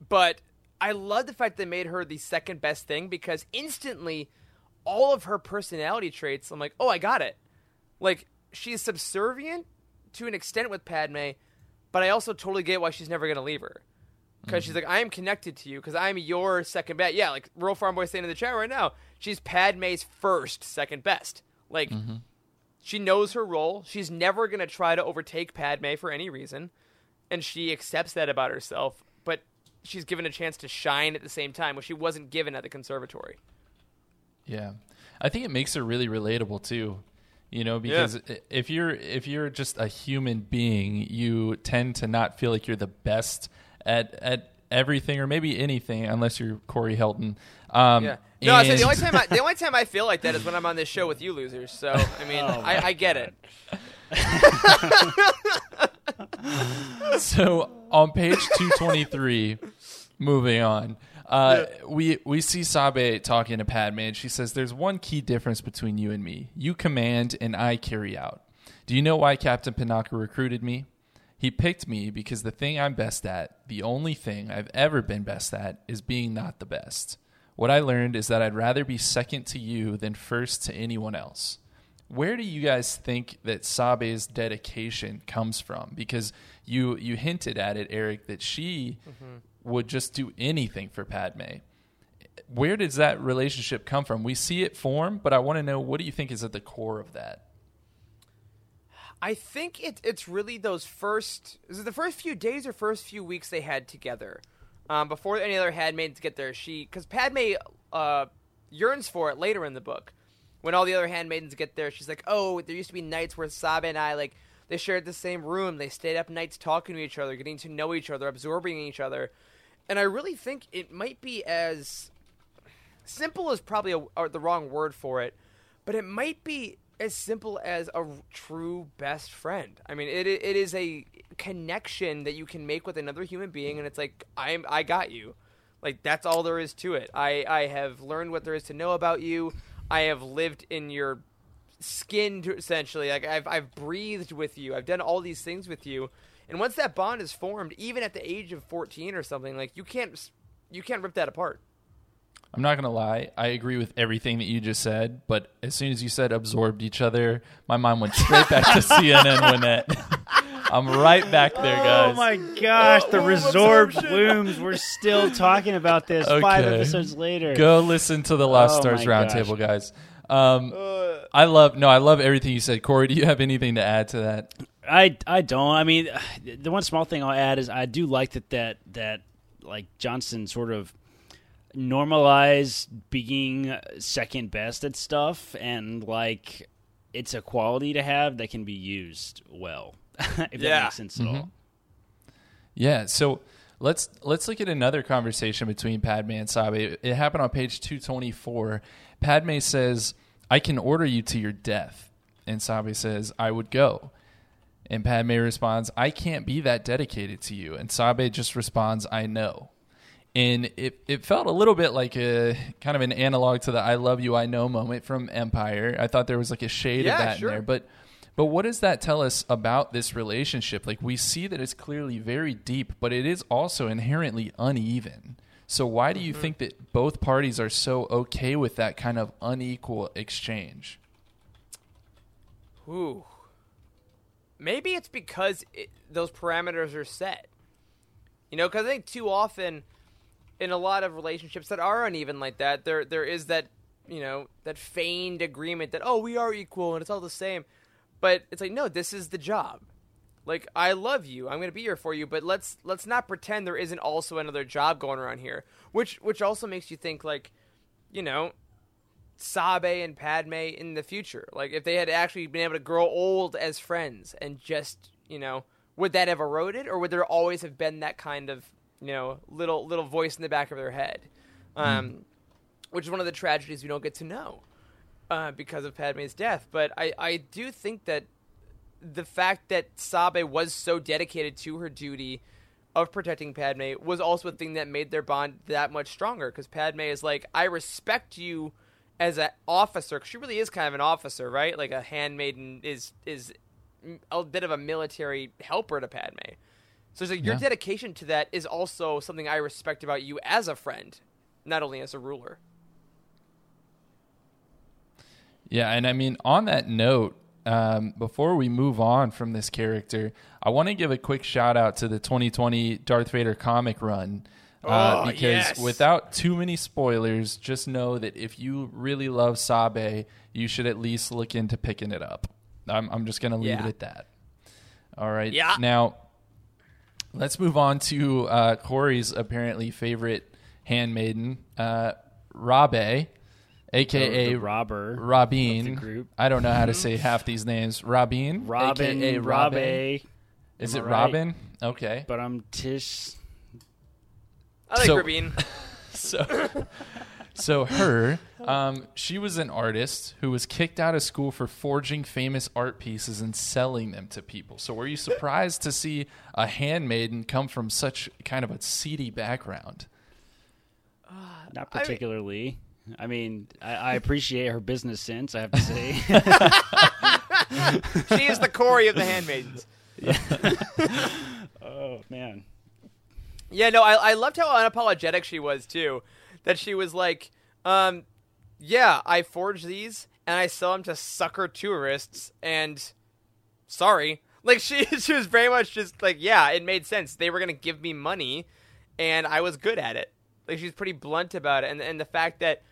but I love the fact they made her the second best thing because instantly, all of her personality traits, I'm like, oh, I got it. Like she's subservient to an extent with Padme, but I also totally get why she's never going to leave her. Because mm-hmm. she's like, I am connected to you because I'm your second best. Yeah, like Real Farm Boy saying in the chat right now, she's Padme's first second best. Like, mm-hmm. she knows her role. She's never going to try to overtake Padme for any reason. And she accepts that about herself. But she's given a chance to shine at the same time, which she wasn't given at the conservatory. Yeah. I think it makes her really relatable, too you know because yeah. if you're if you're just a human being you tend to not feel like you're the best at at everything or maybe anything unless you're Corey Helton. Um, yeah. No, and... the only time I, the only time I feel like that is when I'm on this show with you losers. So I mean, oh I, I get it. so on page 223, moving on. Uh, yeah. we we see Sabe talking to Padme, and she says, "There's one key difference between you and me. You command, and I carry out. Do you know why Captain Panaka recruited me? He picked me because the thing I'm best at, the only thing I've ever been best at, is being not the best. What I learned is that I'd rather be second to you than first to anyone else." Where do you guys think that Sabe's dedication comes from? Because you you hinted at it, Eric, that she mm-hmm would just do anything for Padme. Where does that relationship come from? We see it form, but I want to know what do you think is at the core of that? I think it, it's really those first is it the first few days or first few weeks they had together, um, before any other handmaids get there. She because Padme uh, yearns for it later in the book. When all the other handmaidens get there, she's like, "Oh, there used to be nights where Sabe and I like they shared the same room. They stayed up nights talking to each other, getting to know each other, absorbing each other." And I really think it might be as simple as probably a, the wrong word for it, but it might be as simple as a true best friend. I mean, it it is a connection that you can make with another human being, and it's like I'm I got you. Like that's all there is to it. I I have learned what there is to know about you. I have lived in your skin to, essentially. Like I've I've breathed with you. I've done all these things with you, and once that bond is formed, even at the age of 14 or something, like you can't you can't rip that apart. I'm not gonna lie, I agree with everything that you just said, but as soon as you said absorbed each other, my mind went straight back to CNN Winnett. I'm right back there, oh guys. Oh my gosh, the resorbed blooms. We're still talking about this okay. five episodes later. Go listen to the Lost oh Stars Roundtable, guys. Um, I love no, I love everything you said, Corey. Do you have anything to add to that? I I don't. I mean, the one small thing I'll add is I do like that that that like Johnston sort of normalize being second best at stuff and like it's a quality to have that can be used well if yeah. that makes sense mm-hmm. at all yeah so let's let's look at another conversation between padme and sabe it happened on page 224 padme says i can order you to your death and sabe says i would go and Padme responds, I can't be that dedicated to you. And Sabe just responds, I know. And it, it felt a little bit like a kind of an analog to the I love you, I know moment from Empire. I thought there was like a shade yeah, of that sure. in there. But but what does that tell us about this relationship? Like we see that it's clearly very deep, but it is also inherently uneven. So why do you mm-hmm. think that both parties are so okay with that kind of unequal exchange? Ooh. Maybe it's because it, those parameters are set. You know, because I think too often in a lot of relationships that are uneven like that, there there is that you know that feigned agreement that oh we are equal and it's all the same, but it's like no, this is the job. Like I love you, I'm gonna be here for you, but let's let's not pretend there isn't also another job going around here, which which also makes you think like, you know, Sabe and Padme in the future? Like, if they had actually been able to grow old as friends and just, you know, would that have eroded, or would there always have been that kind of, you know, little little voice in the back of their head? Um, which is one of the tragedies we don't get to know uh, because of Padme's death. But I, I do think that the fact that Sabe was so dedicated to her duty of protecting Padme was also a thing that made their bond that much stronger because Padme is like, I respect you as an officer because she really is kind of an officer, right? Like a handmaiden is is a bit of a military helper to Padme. So it's like your Yeah. dedication to that is also something I respect about you as a friend, not only as a ruler. Yeah, and I mean, on that note, um, before we move on from this character, I want to give a quick shout out to the 2020 Darth Vader comic run. Uh, Oh, because yes. without too many spoilers, just know that if you really love Sabe, you should at least look into picking it up. I'm, I'm just going to leave Yeah. it at that. All right. Yeah. Now, let's move on to uh, Corey's apparently favorite handmaiden, uh, Rabe, aka The- the robber Rabin. of the group. I don't know how to say half these names. Rabin, Robin, aka Rabe. Is Am it I right? Robin? Okay. But I'm Tish. I like So- Rabin. so, so her, um, she was an artist who was kicked out of school for forging famous art pieces and selling them to people. So, were you surprised to see a handmaiden come from such kind of a seedy background? Not particularly. I mean, I, mean, I appreciate her business sense. I have to say. she is the Corey of the handmaidens. oh man. Yeah, no, I, I loved how unapologetic she was too. That she was like, um, yeah, I forge these and I sell them to sucker tourists, and sorry, like she she was very much just like, yeah, it made sense. They were gonna give me money, and I was good at it. Like she's pretty blunt about it, and and the fact that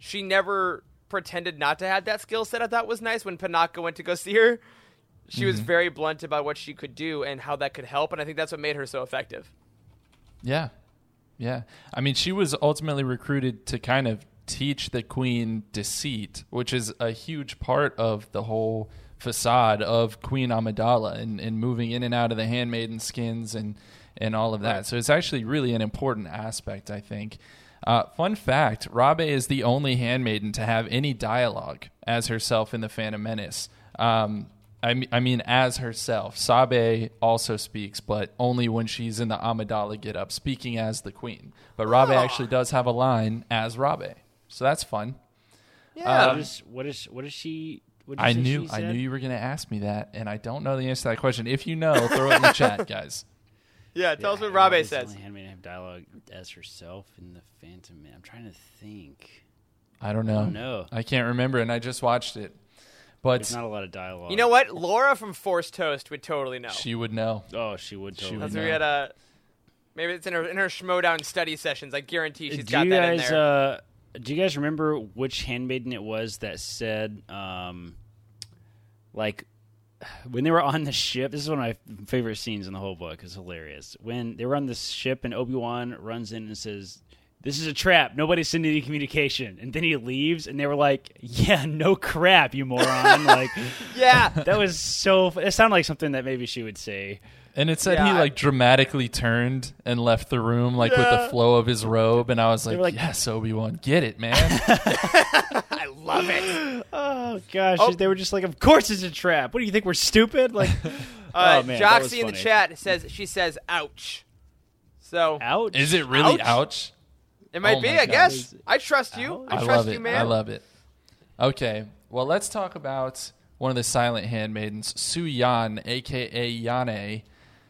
she never pretended not to have that skill set, I thought was nice. When Panaka went to go see her, she was Mhm. very blunt about what she could do and how that could help, and I think that's what made her so effective. Yeah. Yeah. I mean, she was ultimately recruited to kind of teach the queen deceit, which is a huge part of the whole facade of Queen Amidala and, and moving in and out of the handmaiden skins and, and all of that. So it's actually really an important aspect, I think. Uh, fun fact Rabe is the only handmaiden to have any dialogue as herself in The Phantom Menace. Um, I, mean, as herself. Sabe also speaks, but only when she's in the Amidala get up, speaking as the queen. But Rabe actually does have a line as Rabe. So that's fun. Yeah. Um, what, is, what is what is she? What did you I say knew she I said? knew you were going to ask me that, and I don't know the answer to that question. If you know, throw it in the chat, guys. Yeah, tell us what Rabe Rabe says. Handmaiden have dialogue as herself in the Phantom Man. I'm trying to think. I don't know. No. I can't remember, and I just watched it. But There's not a lot of dialogue. You know what? Laura from Forced Toast would totally know. she would know. Oh, she would totally. That's know. where we had a. Maybe it's in her in her Schmoedown study sessions. I guarantee she's do got you that guys, in there. Uh, do you guys remember which handmaiden it was that said, um, like, when they were on the ship? This is one of my favorite scenes in the whole book. It's hilarious. When they were on the ship and Obi Wan runs in and says, "This is a trap. Nobody's sending any communication." And then he leaves, and they were like, "Yeah, no crap, you moron!" like, yeah, that was so. It sounded like something that maybe she would say. And it said Yeah, he I- like dramatically turned and left the room like with the flow of his robe, and I was like, were like- "Yes, Obi Wan, get it, man." I love it. Oh gosh, Oh. they were just like, "Of course it's a trap. What do you think we're stupid?" Like, Uh, oh man, Joxy in the chat says she says "ouch." So Ouch. Is it really Ouch. ouch? it might Oh be. I God. guess. I trust you. I, I trust love you, it. man. I love it. Okay, well, let's talk about one of the silent handmaidens, Su Yan, aka Yane.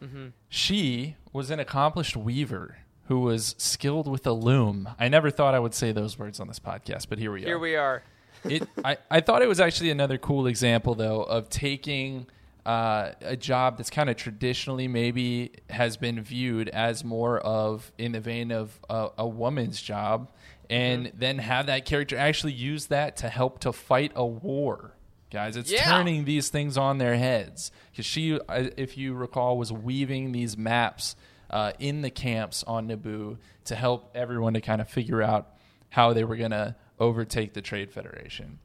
Mm-hmm. She was an accomplished weaver who was skilled with a loom. I never thought I would say those words on this podcast, but here we are. Here we are. it, I, I thought it was actually another cool example, though, of taking uh, a job that's kind of traditionally maybe has been viewed as more of in the vein of a, a woman's job, and then have that character actually use that to help to fight a war. Guys, it's Yeah. turning these things on their heads because she, if you recall, was weaving these maps uh, in the camps on Naboo to help everyone to kind of figure out how they were going to overtake the Trade Federation.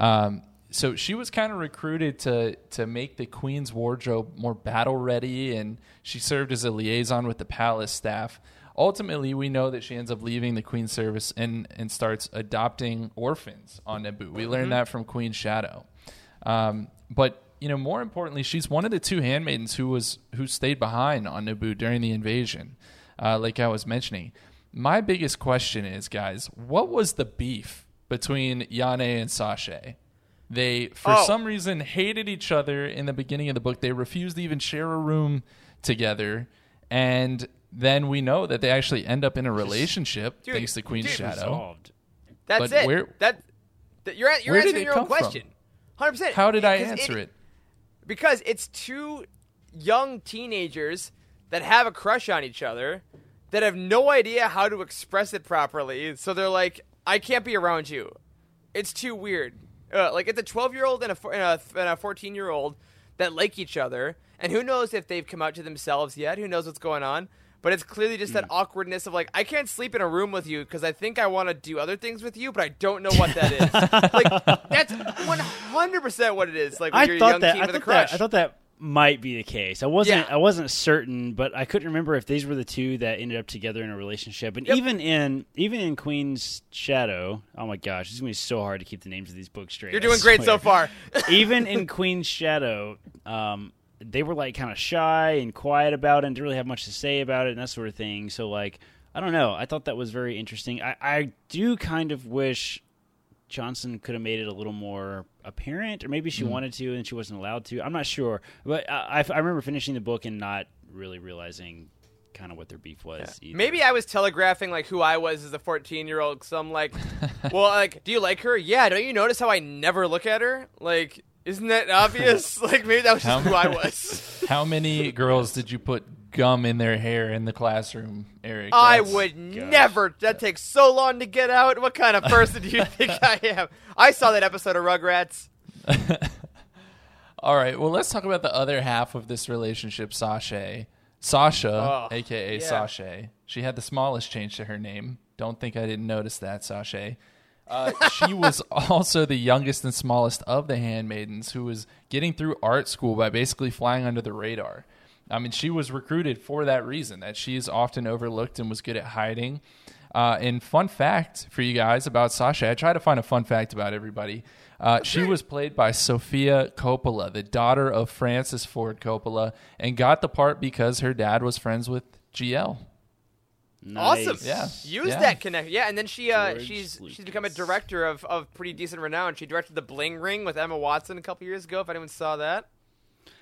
Um, so she was kind of recruited to to make the queen's wardrobe more battle ready, and she served as a liaison with the palace staff. ultimately, we know that she ends up leaving the Queen's service and and starts adopting orphans on Naboo. We learned mm-hmm. that from Queen Shadow. Um, but you know, more importantly, she's one of the two handmaidens who was who stayed behind on Naboo during the invasion. Uh, like I was mentioning, my biggest question is, guys, what was the beef between Yane and Saché? They, for oh. some reason, hated each other in the beginning of the book. They refused to even share a room together, and then we know that they actually end up in a relationship dude, thanks to Queen Shadow. Resolved. That's but it. Where, that, that you're you're answering your own question. Hundred percent. How did I answer it, it? Because it's two young teenagers that have a crush on each other that have no idea how to express it properly. So they're like, "I can't be around you. It's too weird." Uh, like it's a 12 year old and a 14 year old that like each other, and who knows if they've come out to themselves yet? Who knows what's going on? But it's clearly just that hmm. awkwardness of like, I can't sleep in a room with you because I think I want to do other things with you, but I don't know what that is. like that's 100 percent what it is. Like I thought that, I thought that I thought that might be the case. I wasn't yeah. I wasn't certain, but I couldn't remember if these were the two that ended up together in a relationship. And yep. even in even in Queen's Shadow, oh my gosh, it's gonna be so hard to keep the names of these books straight. You're doing great so far. even in Queen's Shadow, um, they were like kind of shy and quiet about it and didn't really have much to say about it and that sort of thing. So like I don't know. I thought that was very interesting. I, I do kind of wish Johnston could have made it a little more apparent, or maybe she mm. wanted to and she wasn't allowed to. I'm not sure, but I, I, remember finishing the book and not really realizing kind of what their beef was. Yeah. Maybe I was telegraphing like who I was as a 14 year old. So I'm like, well, like, do you like her? Yeah. Don't you notice how I never look at her? Like, isn't that obvious? like, maybe that was just how, who I was. how many girls did you put gum in their hair in the classroom, Eric. I would gosh. never. That takes so long to get out. What kind of person do you think I am? I saw that episode of Rugrats. All right. Well, let's talk about the other half of this relationship, Sasha. Sasha, oh, aka yeah. Sasha. She had the smallest change to her name. Don't think I didn't notice that, Sasha. Uh, she was also the youngest and smallest of the handmaidens who was getting through art school by basically flying under the radar. I mean, she was recruited for that reason, that she is often overlooked and was good at hiding. Uh, and fun fact for you guys about Sasha, I try to find a fun fact about everybody. Uh, she was played by Sofia Coppola, the daughter of Francis Ford Coppola, and got the part because her dad was friends with GL. Nice. Awesome. Yeah. Use yeah. that connect. Yeah, and then she uh, she's Lucas. she's become a director of, of pretty decent renown. She directed The Bling Ring with Emma Watson a couple years ago. If anyone saw that.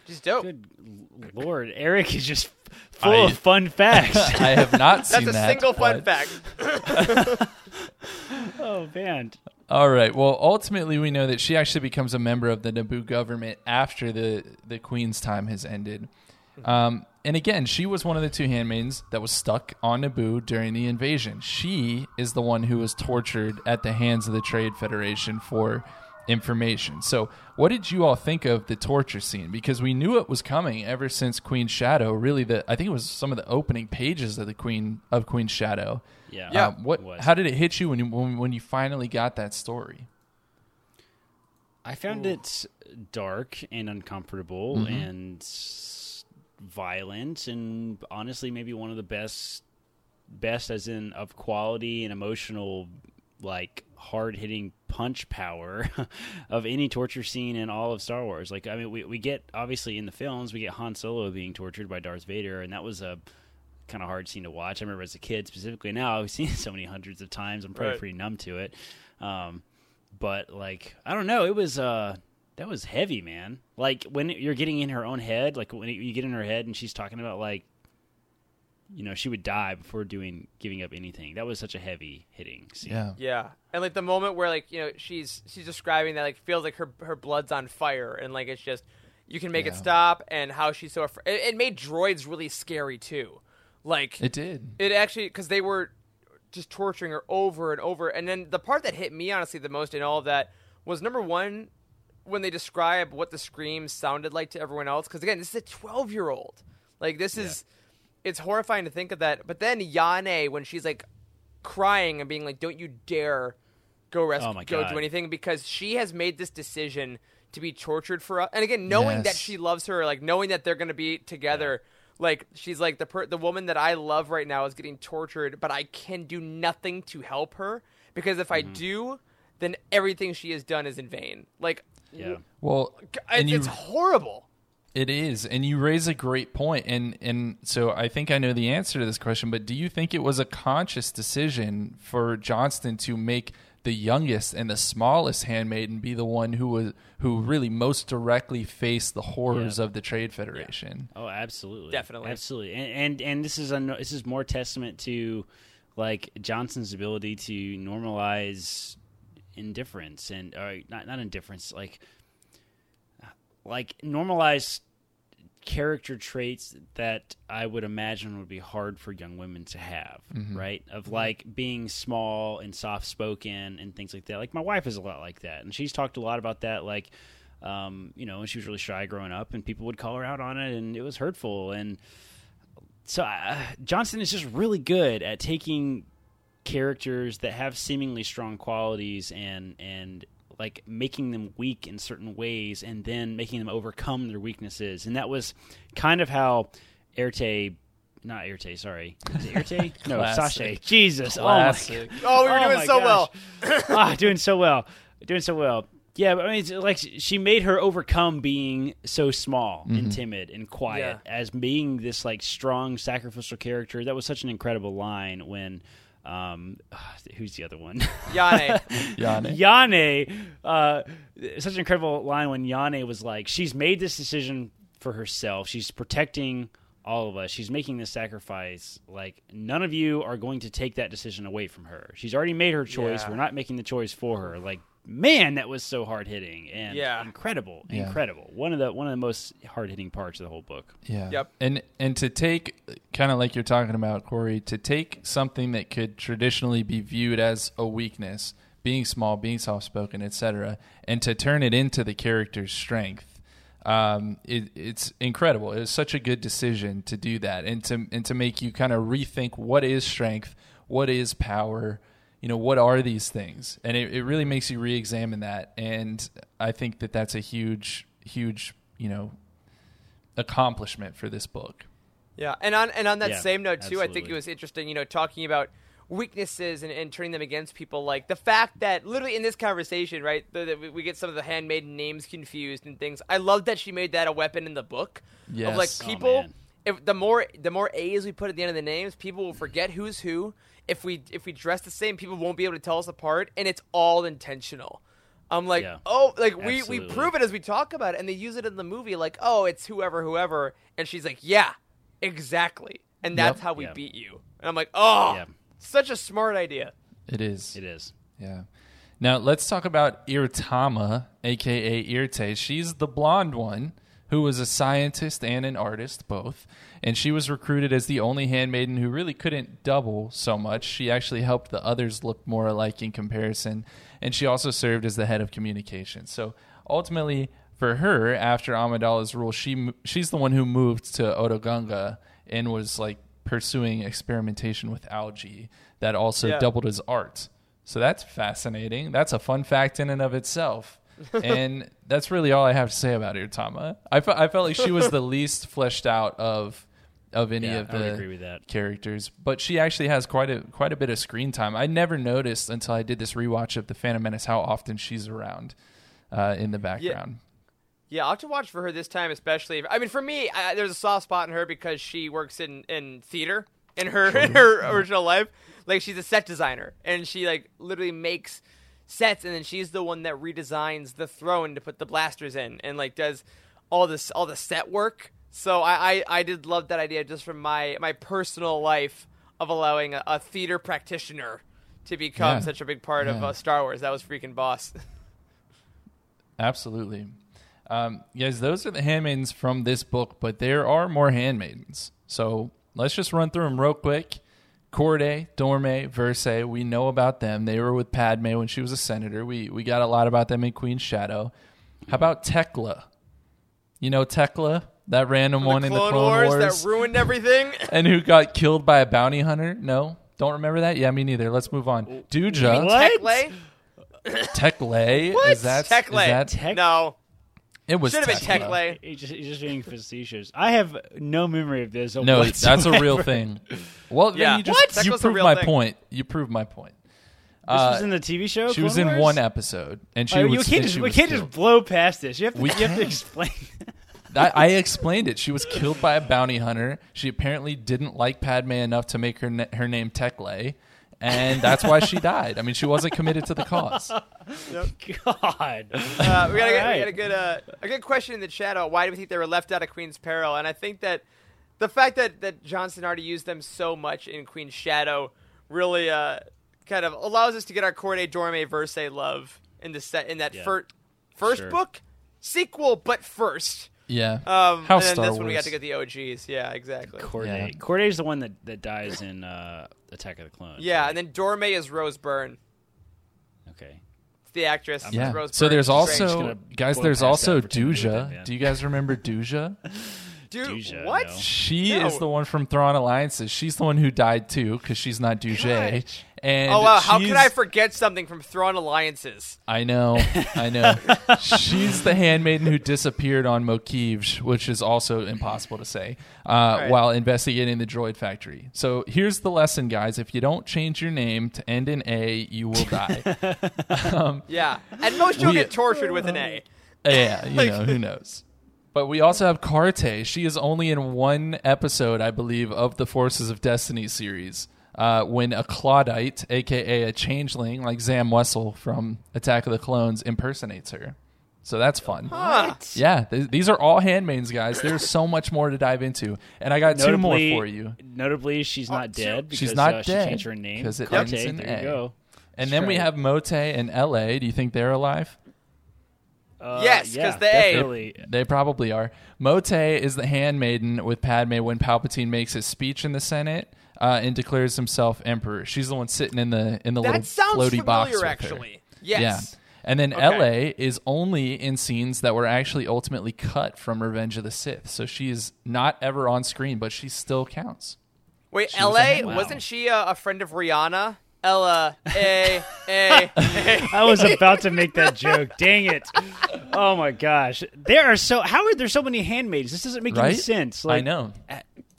She's dope. Good lord, Eric is just full I, of fun facts. I have not seen that. That's a that, single fun fact. oh man. All right. Well, ultimately, we know that she actually becomes a member of the Naboo government after the the Queen's time has ended. Um, and again, she was one of the two handmaidens that was stuck on Naboo during the invasion. She is the one who was tortured at the hands of the Trade Federation for information. So, what did you all think of the torture scene? Because we knew it was coming ever since Queen Shadow. Really, the I think it was some of the opening pages of the Queen of Queen Shadow. Yeah. Yeah. Um, what? How did it hit you when you when, when you finally got that story? I found Ooh. it dark and uncomfortable mm-hmm. and violent, and honestly, maybe one of the best, best as in of quality and emotional, like hard hitting punch power of any torture scene in all of Star Wars. Like, I mean, we, we get, obviously, in the films, we get Han Solo being tortured by Darth Vader, and that was a kind of hard scene to watch. I remember as a kid specifically. Now I've seen it so many hundreds of times. I'm probably right. pretty numb to it. Um, but, like, I don't know. It was, uh, that was heavy, man. Like, when you're getting in her own head, like, when you get in her head and she's talking about, like, you know she would die before doing giving up anything. That was such a heavy hitting scene. Yeah, yeah, and like the moment where like you know she's she's describing that like feels like her her blood's on fire and like it's just you can make yeah. it stop and how she's so afraid. It, it, made droids really scary too. Like it did. It actually because they were just torturing her over and over. And then the part that hit me honestly the most in all of that was number one when they describe what the screams sounded like to everyone else. Because again, this is a twelve year old. Like this yeah. is it's horrifying to think of that. But then Yane, when she's like crying and being like, "Don't you dare go rescue, oh go do anything," because she has made this decision to be tortured for us. And again, knowing yes. that she loves her, like knowing that they're going to be together. Yeah. Like she's like the per- the woman that I love right now is getting tortured, but I can do nothing to help her because if Mm-hmm. I do, then everything she has done is in vain. Like, Yeah. Well, it's, and you- it's horrible. It is, and you raise a great point, and and so I think I know the answer to this question. But do you think it was a conscious decision for Johnston to make the youngest and the smallest handmaiden be the one who was who really most directly faced the horrors Yeah. of the Trade Federation? Oh, absolutely, Definitely. absolutely. And and, and this is a, this is more testament to like Johnston's ability to normalize indifference and or not not indifference like like normalize character traits that I would imagine would be hard for young women to have, Mhm. right? Of like being small and soft spoken and things like that. Like my wife is a lot like that, and she's talked a lot about that. Like, um, you know, she was really shy growing up, and people would call her out on it, and it was hurtful. And so uh, Johnston is just really good at taking characters that have seemingly strong qualities and and like making them weak in certain ways and then making them overcome their weaknesses. And that was kind of how Eirtaé not Eirtaé sorry. Is it Eirtaé no Classic. Sasha. Jesus Classic. oh my Oh, we were doing my so gosh. ah doing so well. Doing so well. Yeah but I mean it's like she made her overcome being so small and Mhm. timid and quiet as being this like strong sacrificial character. That was such an incredible line when um who's the other one Yane. Yane. Yane, uh, such an incredible line when Yane was like, she's made this decision for herself. She's protecting all of us. She's making this sacrifice. Like, none of you are going to take that decision away from her. She's already made her choice. Yeah. We're not making the choice for her. Like, man, that was so hard hitting and Yeah. incredible, Yeah. incredible. One of the one of the most hard hitting parts of the whole book. Yeah. Yep. And and to take kind of like you're talking about, Corey, to take something that could traditionally be viewed as a weakness, being small, being soft spoken, etc., and to turn it into the character's strength. Um, it, it's incredible. It was such a good decision to do that, and to and to make you kind of rethink what is strength, what is power, you know, what are these things, and it, it really makes you re-examine that. And I think that that's a huge, huge, you know, accomplishment for this book. Yeah, and on and on that Yeah, same note too, I think it was interesting, you know, talking about weaknesses and, and turning them against people. Like the fact that literally in this conversation, right, the, the, we- we get some of the handmaiden names confused and things. I love that she made that a weapon in the book. Of like Yes. Oh, people, if the more the more A's we put at the end of the names, people will forget who's who. If we if we dress the same, people won't be able to tell us apart, and it's all intentional. I'm like, Yeah. oh, like we, we prove it as we talk about it, and they use it in the movie, like, oh, it's whoever, whoever, and she's like, yeah, exactly, and that's Yep. how we Yeah. beat you. And I'm like, oh, Yeah. such a smart idea. It is. It is. Yeah. Now let's talk about Eirtama, aka Eirtaé. She's the blonde one who was a scientist and an artist, both. And she was recruited as the only handmaiden who really couldn't double so much. She actually helped the others look more alike in comparison. And she also served as the head of communications. So ultimately, for her, after Amidala's rule, she she's the one who moved to Otoh Gunga and was like pursuing experimentation with algae that also Yeah. doubled as art. So that's fascinating. That's a fun fact in and of itself. and that's really all I have to say about Eirtama. I, fe- I felt like she was the least fleshed out of of any Yeah, of the agree with that. characters, but she actually has quite a quite a bit of screen time. I never noticed until I did this rewatch of the Phantom Menace how often she's around uh, in the background. Yeah, I'll have to watch for her this time, especially. If, I mean, for me, I, there's a soft spot in her because she works in, in theater in her in her original life. Like she's a set designer, and she like literally makes sets, and then she's the one that redesigns the throne to put the blasters in, and like does all this all the set work. So I I, I did love that idea just from my my personal life of allowing a, a theater practitioner to become Yeah. such a big part of uh, Star Wars. That was freaking boss. Absolutely. Um, guys, those are the handmaidens from this book, but there are more handmaidens. So let's just run through them real quick. Corday, Dorme, Verse, we know about them. They were with Padme when she was a senator. We we got a lot about them in Queen's Shadow. How about Tekla? You know Tekla, that random one the in the Clone Clone Wars, Wars, that ruined everything. and who got killed by a bounty hunter? No, don't remember that. Yeah, me neither. Let's move on. Duja, Tekle? Tekle, What? is that Tekle. is that Tek- no. It was Should have been Tekla. Tekla. He's just, he's just being facetious. I have no memory of this. No, that's a real thing. Well, then Yeah. you just What? you Tekla's proved my thing. point. You proved my point. This Uh, was in the TV show. She was in Wars? one episode, and she Oh, was. you can't just she we was can't killed. just blow past this. You have to We you have to explain. I, I explained it. She was killed by a bounty hunter. She apparently didn't like Padme enough to make her na- her name Tekle, and that's why she died. I mean, she wasn't committed to the cause. God. Uh, we, got a, good- we got a good uh, a good question in the chat. About why do we think they were left out of Queen's Peril? And I think that the fact that that Johnston already used them so much in Queen's Shadow really uh, kind of allows us to get our Corday Dorme Verse love in the set in that Yeah. fir- first Sure. book sequel, but first. Yeah. Um, How and then Star that's when we got to get the OGs. Yeah, exactly. Corday. Corday's the one that, that dies in uh, Attack of the Clones. Yeah, and then Dorme is Rose Byrne. Okay. It's the actress. Yeah. Rose So Byrne. there's She's great. also gonna guys. blow There's past also that for two minutes, Duja. man. Do you guys remember Duja? Dude, Duja, what? no. She No. is the one from Thrawn Alliances. She's the one who died too because she's not Duja. And oh wow, how could I forget something from Thrawn Alliances? I know, I know. She's the handmaiden who disappeared on Mokivj, which is also impossible to say, uh, Right. while investigating the droid factory. So here's the lesson, guys: if you don't change your name to end in A, you will die. um, Yeah, and most you'll We- get tortured with an A. yeah, you Like- know who knows. But we also have Carte. She is only in one episode, I believe, of the Forces of Destiny series. Uh, when a Clawdite, aka a changeling like Zam Wesell from Attack of the Clones, impersonates her. So that's fun. Huh. Yeah, th- these are all handmaids, guys. There's so much more to dive into, and I got two more for you. Notably, she's not dead. Because, She's not uh, dead She changed her name because it Carte, ends in there A. you go. And That's then we right. have Mote and L.A. Do you think they're alive? Uh, Yes, 'cause yeah, the A. definitely. They probably are. Mote is the handmaiden with Padme when Palpatine makes his speech in the Senate uh, and declares himself emperor. She's the one sitting in the in the little That sounds floaty box familiar, with her. actually. Yes. Yeah. And then Okay. LA is only in scenes that were actually ultimately cut from Revenge of the Sith. So she is not ever on screen, but she still counts. Wait, She L.A. a- wow. wasn't she a, a friend of Rihanna? Ella, A, A, A. I was about to make that joke. Dang it! Oh my gosh, there are so how are there so many handmaids? This doesn't make any Right? sense. I know.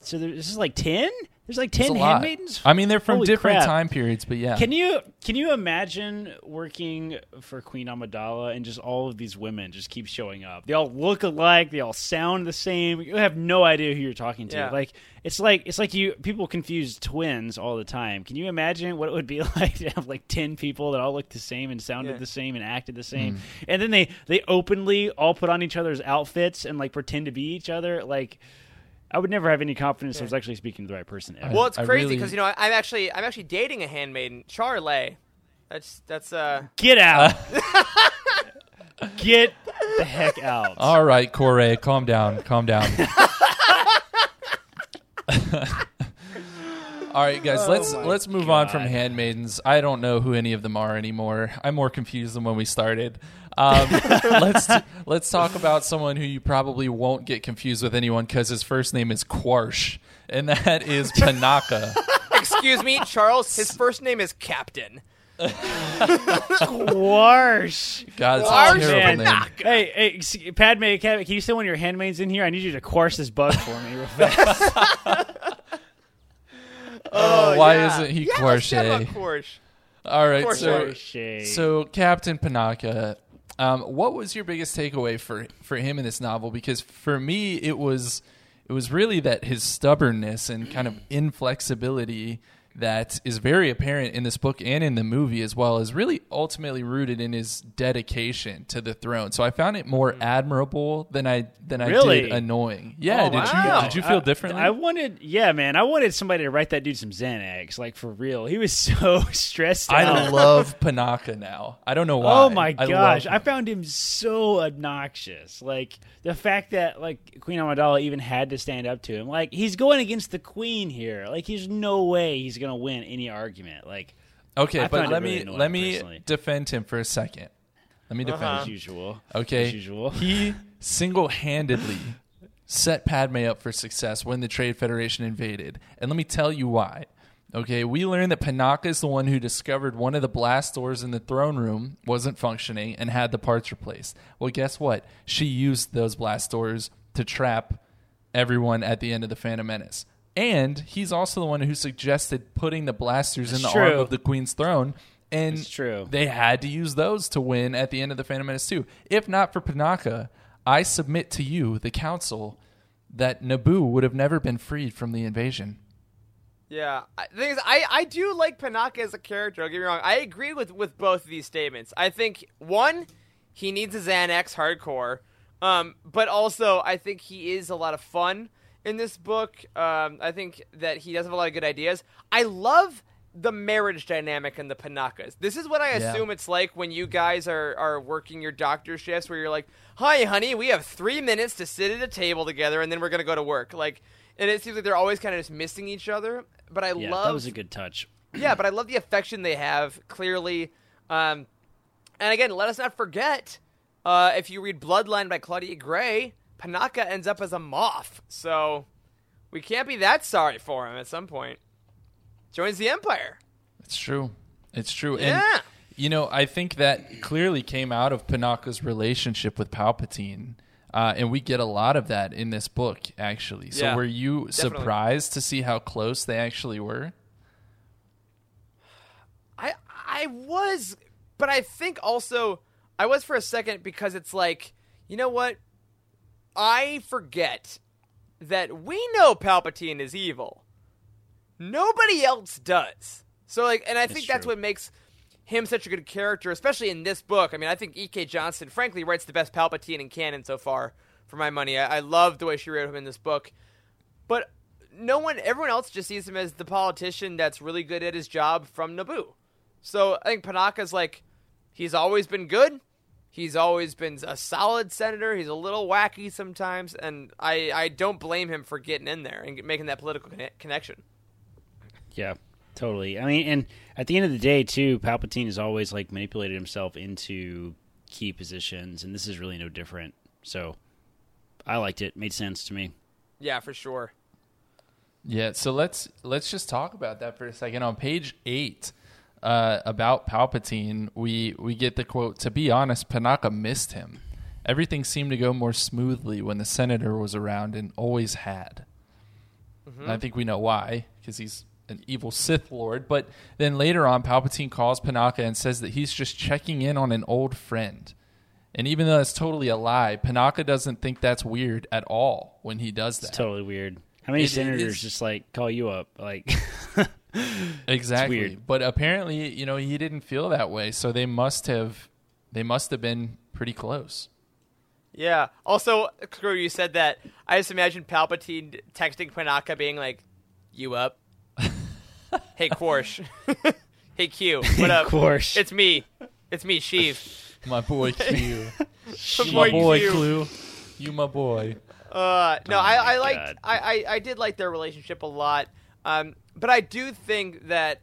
So there, this is like ten. There's like ten handmaidens. I mean, they're from Holy different crap. time periods, but yeah. Can you can you imagine working for Queen Amidala and just all of these women just keep showing up? They all look alike. They all sound the same. You have no idea who you're talking to. Yeah. Like it's like it's like you people confuse twins all the time. Can you imagine what it would be like to have like ten people that all looked the same and sounded Yeah. the same and acted the same, mm. and then they they openly all put on each other's outfits and like pretend to be each other? Like. I would never have any confidence I was actually speaking to the right person. Ever. Well, it's I crazy really- because you know I, I'm actually I'm actually dating a handmaiden, Charlay. That's that's uh. Get out! Get the heck out! All right, Corey, calm down, calm down. All right, guys, Oh let's my let's move on from handmaidens. I don't know who any of them are anymore. I'm more confused than when we started. Um, let's let's talk about someone who you probably won't get confused with anyone because his first name is Quarsh, and that is Panaka. Excuse me, Charles. His first name is Captain. Quarsh. God, it's Quarsh a terrible name. Hey, hey, ex- Padme, can can you send one of your handmaids in here? I need you to quarsh this bug for me real fast. Oh, why yeah. isn't he yeah, let's chat Quarsh? about Quarsh. All right, Quarsh. so Quarsh. So, Captain Panaka, um, what was your biggest takeaway for for him in this novel? Because for me, it was it was really that his stubbornness and kind of inflexibility that is very apparent in this book and in the movie as well is really ultimately rooted in his dedication to the throne. So I found it more mm-hmm. admirable than I than I. Really? did annoying. Yeah, Oh, did wow. you did you feel I- differently? I wanted, yeah, man. I wanted somebody to write that dude some Xanax, like for real. He was so stressed out. I love Panaka now. I don't know oh why. Oh my I gosh. I found him so obnoxious. Like the fact that like Queen Amidala even had to stand up to him. Like he's going against the queen here. Like there's no way he's gonna win any argument. Like Okay, I but let really me annoying, let me personally. defend him for a second. Let me defend Uh-huh. as usual. Okay, As usual. he single-handedly set Padme up for success when the Trade Federation invaded, and let me tell you why. Okay, we learned that Panaka is the one who discovered one of the blast doors in the throne room wasn't functioning and had the parts replaced. Well, guess what? She used those blast doors to trap everyone at the end of the Phantom Menace. And he's also the one who suggested putting the blasters in the true. arm of the Queen's throne. And It's true. they had to use those to win at the end of the Phantom Menace too. If not for Panaka, I submit to you, the Council, that Naboo would have never been freed from the invasion. Yeah, I- the thing is, I, I do like Panaka as a character. Don't get me wrong. I agree with, with both of these statements. I think one, he needs a Xanax hardcore, um, but also I think he is a lot of fun in this book. Um, I think that he does have a lot of good ideas. I love the marriage dynamic in the Panakas. This is what I Yeah. assume it's like when you guys are are working your doctor shifts, where you're like, "Hi, honey, we have three minutes to sit at a table together, and then we're gonna go to work." Like, and it seems like they're always kind of just missing each other. But I Yeah, love that was a good touch. yeah, but I love the affection they have. Clearly, um, and again, let us not forget. Uh, if you read Bloodline by Claudia Gray, Panaka ends up as a moth, so we can't be that sorry for him. At some point, joins the Empire. It's true. It's true. Yeah. And you know, I think that clearly came out of Panaka's relationship with Palpatine. Uh, and we get a lot of that in this book, actually. So, Yeah, were you definitely. surprised to see how close they actually were? I I was, but I think also I was for a second because it's like, you know what? I forget that we know Palpatine is evil. Nobody else does. So like, and I think that's true. what makes him such a good character, especially in this book. I mean, I think E.K. Johnston, frankly, writes the best Palpatine in canon so far. For my money, I, I love the way she wrote him in this book. But no one, everyone else just sees him as the politician that's really good at his job from Naboo. So I think Panaka's like, he's always been good. He's always been a solid senator. He's a little wacky sometimes, and I, I don't blame him for getting in there and making that political conne- connection. Yeah, totally. I mean, and at the end of the day, too, Palpatine has always like manipulated himself into key positions, and this is really no different. So, I liked it. Made sense to me. Yeah, for sure. Yeah, so let's let's just talk about that for a second. On page eight, uh, about Palpatine, we we get the quote: "To be honest, Panaka missed him. Everything seemed to go more smoothly when the senator was around, and always had." And I think we know why, because he's an evil Sith Lord. But then later on, Palpatine calls Panaka and says that he's just checking in on an old friend. And even though that's totally a lie, Panaka doesn't think that's weird at all when he does that. It's totally weird. How many It- it senators is- just like call you up? Like, Exactly. But apparently, you know, he didn't feel that way, so they must have they must have been pretty close. Yeah. Also, Screw, you said that. I just imagine Palpatine texting Panaka being like, "You up? hey, Quarsh. hey, Q. What up? Quarsh. It's me. It's me, Sheev. My boy Q. My boy boy Q. Clue. You my boy. Uh, no, Oh I, I liked, I, I, I did like their relationship a lot. Um, but I do think that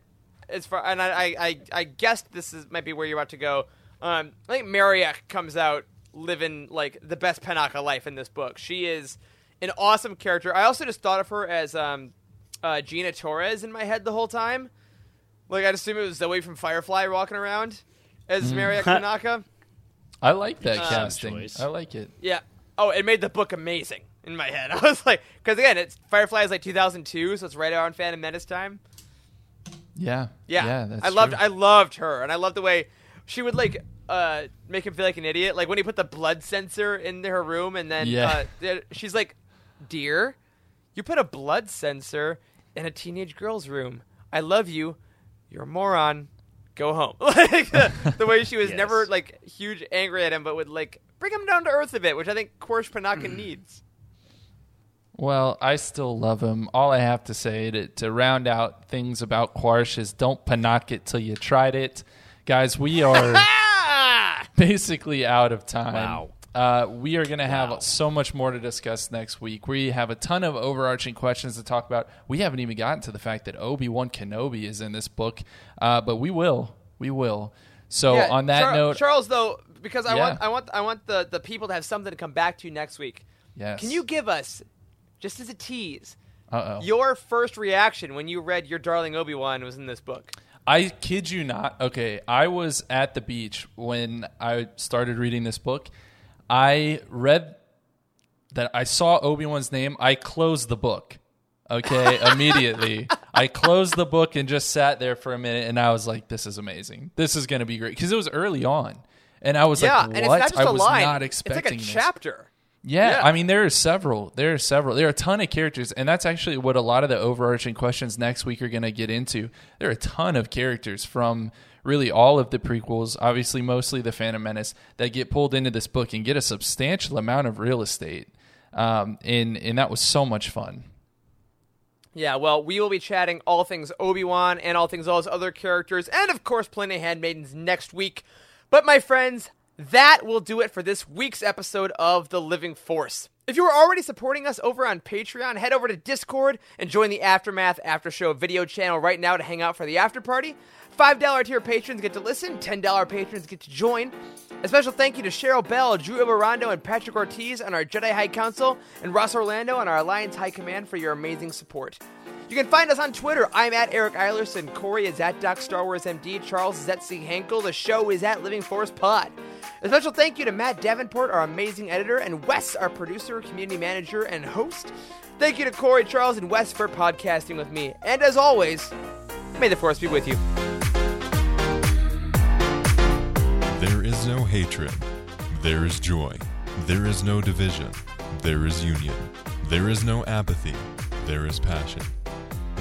as far, and I, I, I, I guessed this is might be where you're about to go. Um, I think Mariek comes out living like the best Panaka life in this book. She is an awesome character. I also just thought of her as um, uh, Gina Torres in my head the whole time. Like I'd assume it was Zoe from Firefly walking around as Mariek Panaka. I like that Uh, casting. choice. I like it. Yeah. Oh, it made the book amazing in my head. I was like, because again, it's Firefly is like 2002, so it's right around Phantom Menace time. Yeah. Yeah, Yeah, that's I loved, true. I loved her, and I loved the way she would like uh make him feel like an idiot. Like when he put the blood sensor in her room, and then Yeah. uh, she's like, "Dear, you put a blood sensor in a teenage girl's room. I love you. You're a moron. Go home." like the, the way she was Yes. never like huge angry at him, but would like bring him down to earth a bit, which I think Quarsh Panaka needs. Well, I still love him. All I have to say to, to round out things about Quarsh is don't panak it till you tried it. Guys, we are Ah! basically out of time. Wow. Uh, we are going to have so much more to discuss next week. We have a ton of overarching questions to talk about. We haven't even gotten to the fact that Obi Wan Kenobi is in this book, uh, but we will. We will. So Yeah, on that Char- note, Charles, though, because I Yeah. want, I want, I want the the people to have something to come back to next week. yes. Can you give us, just as a tease, Uh oh. Your first reaction when you read your darling Obi Wan was in this book. I kid you not. Okay, I was at the beach when I started reading this book. I read that I saw Obi Wan's name. I closed the book. Okay, immediately. I closed the book and just sat there for a minute, and I was like, "This is amazing. This is going to be great." Because it was early on, and I was yeah, like, and "What?" it's not just I a was line. not It's expecting like a this. chapter. Yeah, Yeah. I mean there are several. There are several. There are a ton of characters, and that's actually what a lot of the overarching questions next week are going to get into. There are a ton of characters from really all of the prequels, obviously mostly the Phantom Menace, that get pulled into this book and get a substantial amount of real estate. Um, and and that was so much fun. Yeah, well, we will be chatting all things Obi Wan and all things all his other characters, and of course, plenty of handmaidens next week. But my friends, that will do it for this week's episode of The Living Force. If you are already supporting us over on Patreon, head over to Discord and join the Aftermath After Show video channel right now to hang out for the after party. $5 tier patrons get to listen, $10 patrons get to join. A special thank you to Cheryl Bell, Drew Ibarrando, and Patrick Ortiz on our Jedi High Council, and Ross Orlando on our Alliance High Command for your amazing support. You can find us on Twitter. I'm at Eric Eilerson. Corey is at Doc Star Wars MD. Charles is at C. Hankel. The show is at Living Force Pod. A special thank you to Matt Davenport, our amazing editor, and Wes, our producer, community manager, and host. Thank you to Corey, Charles, and Wes for podcasting with me. And as always, may the Force be with you. There is no hatred. There is joy. There is no division. There is union. There is no apathy. There is passion.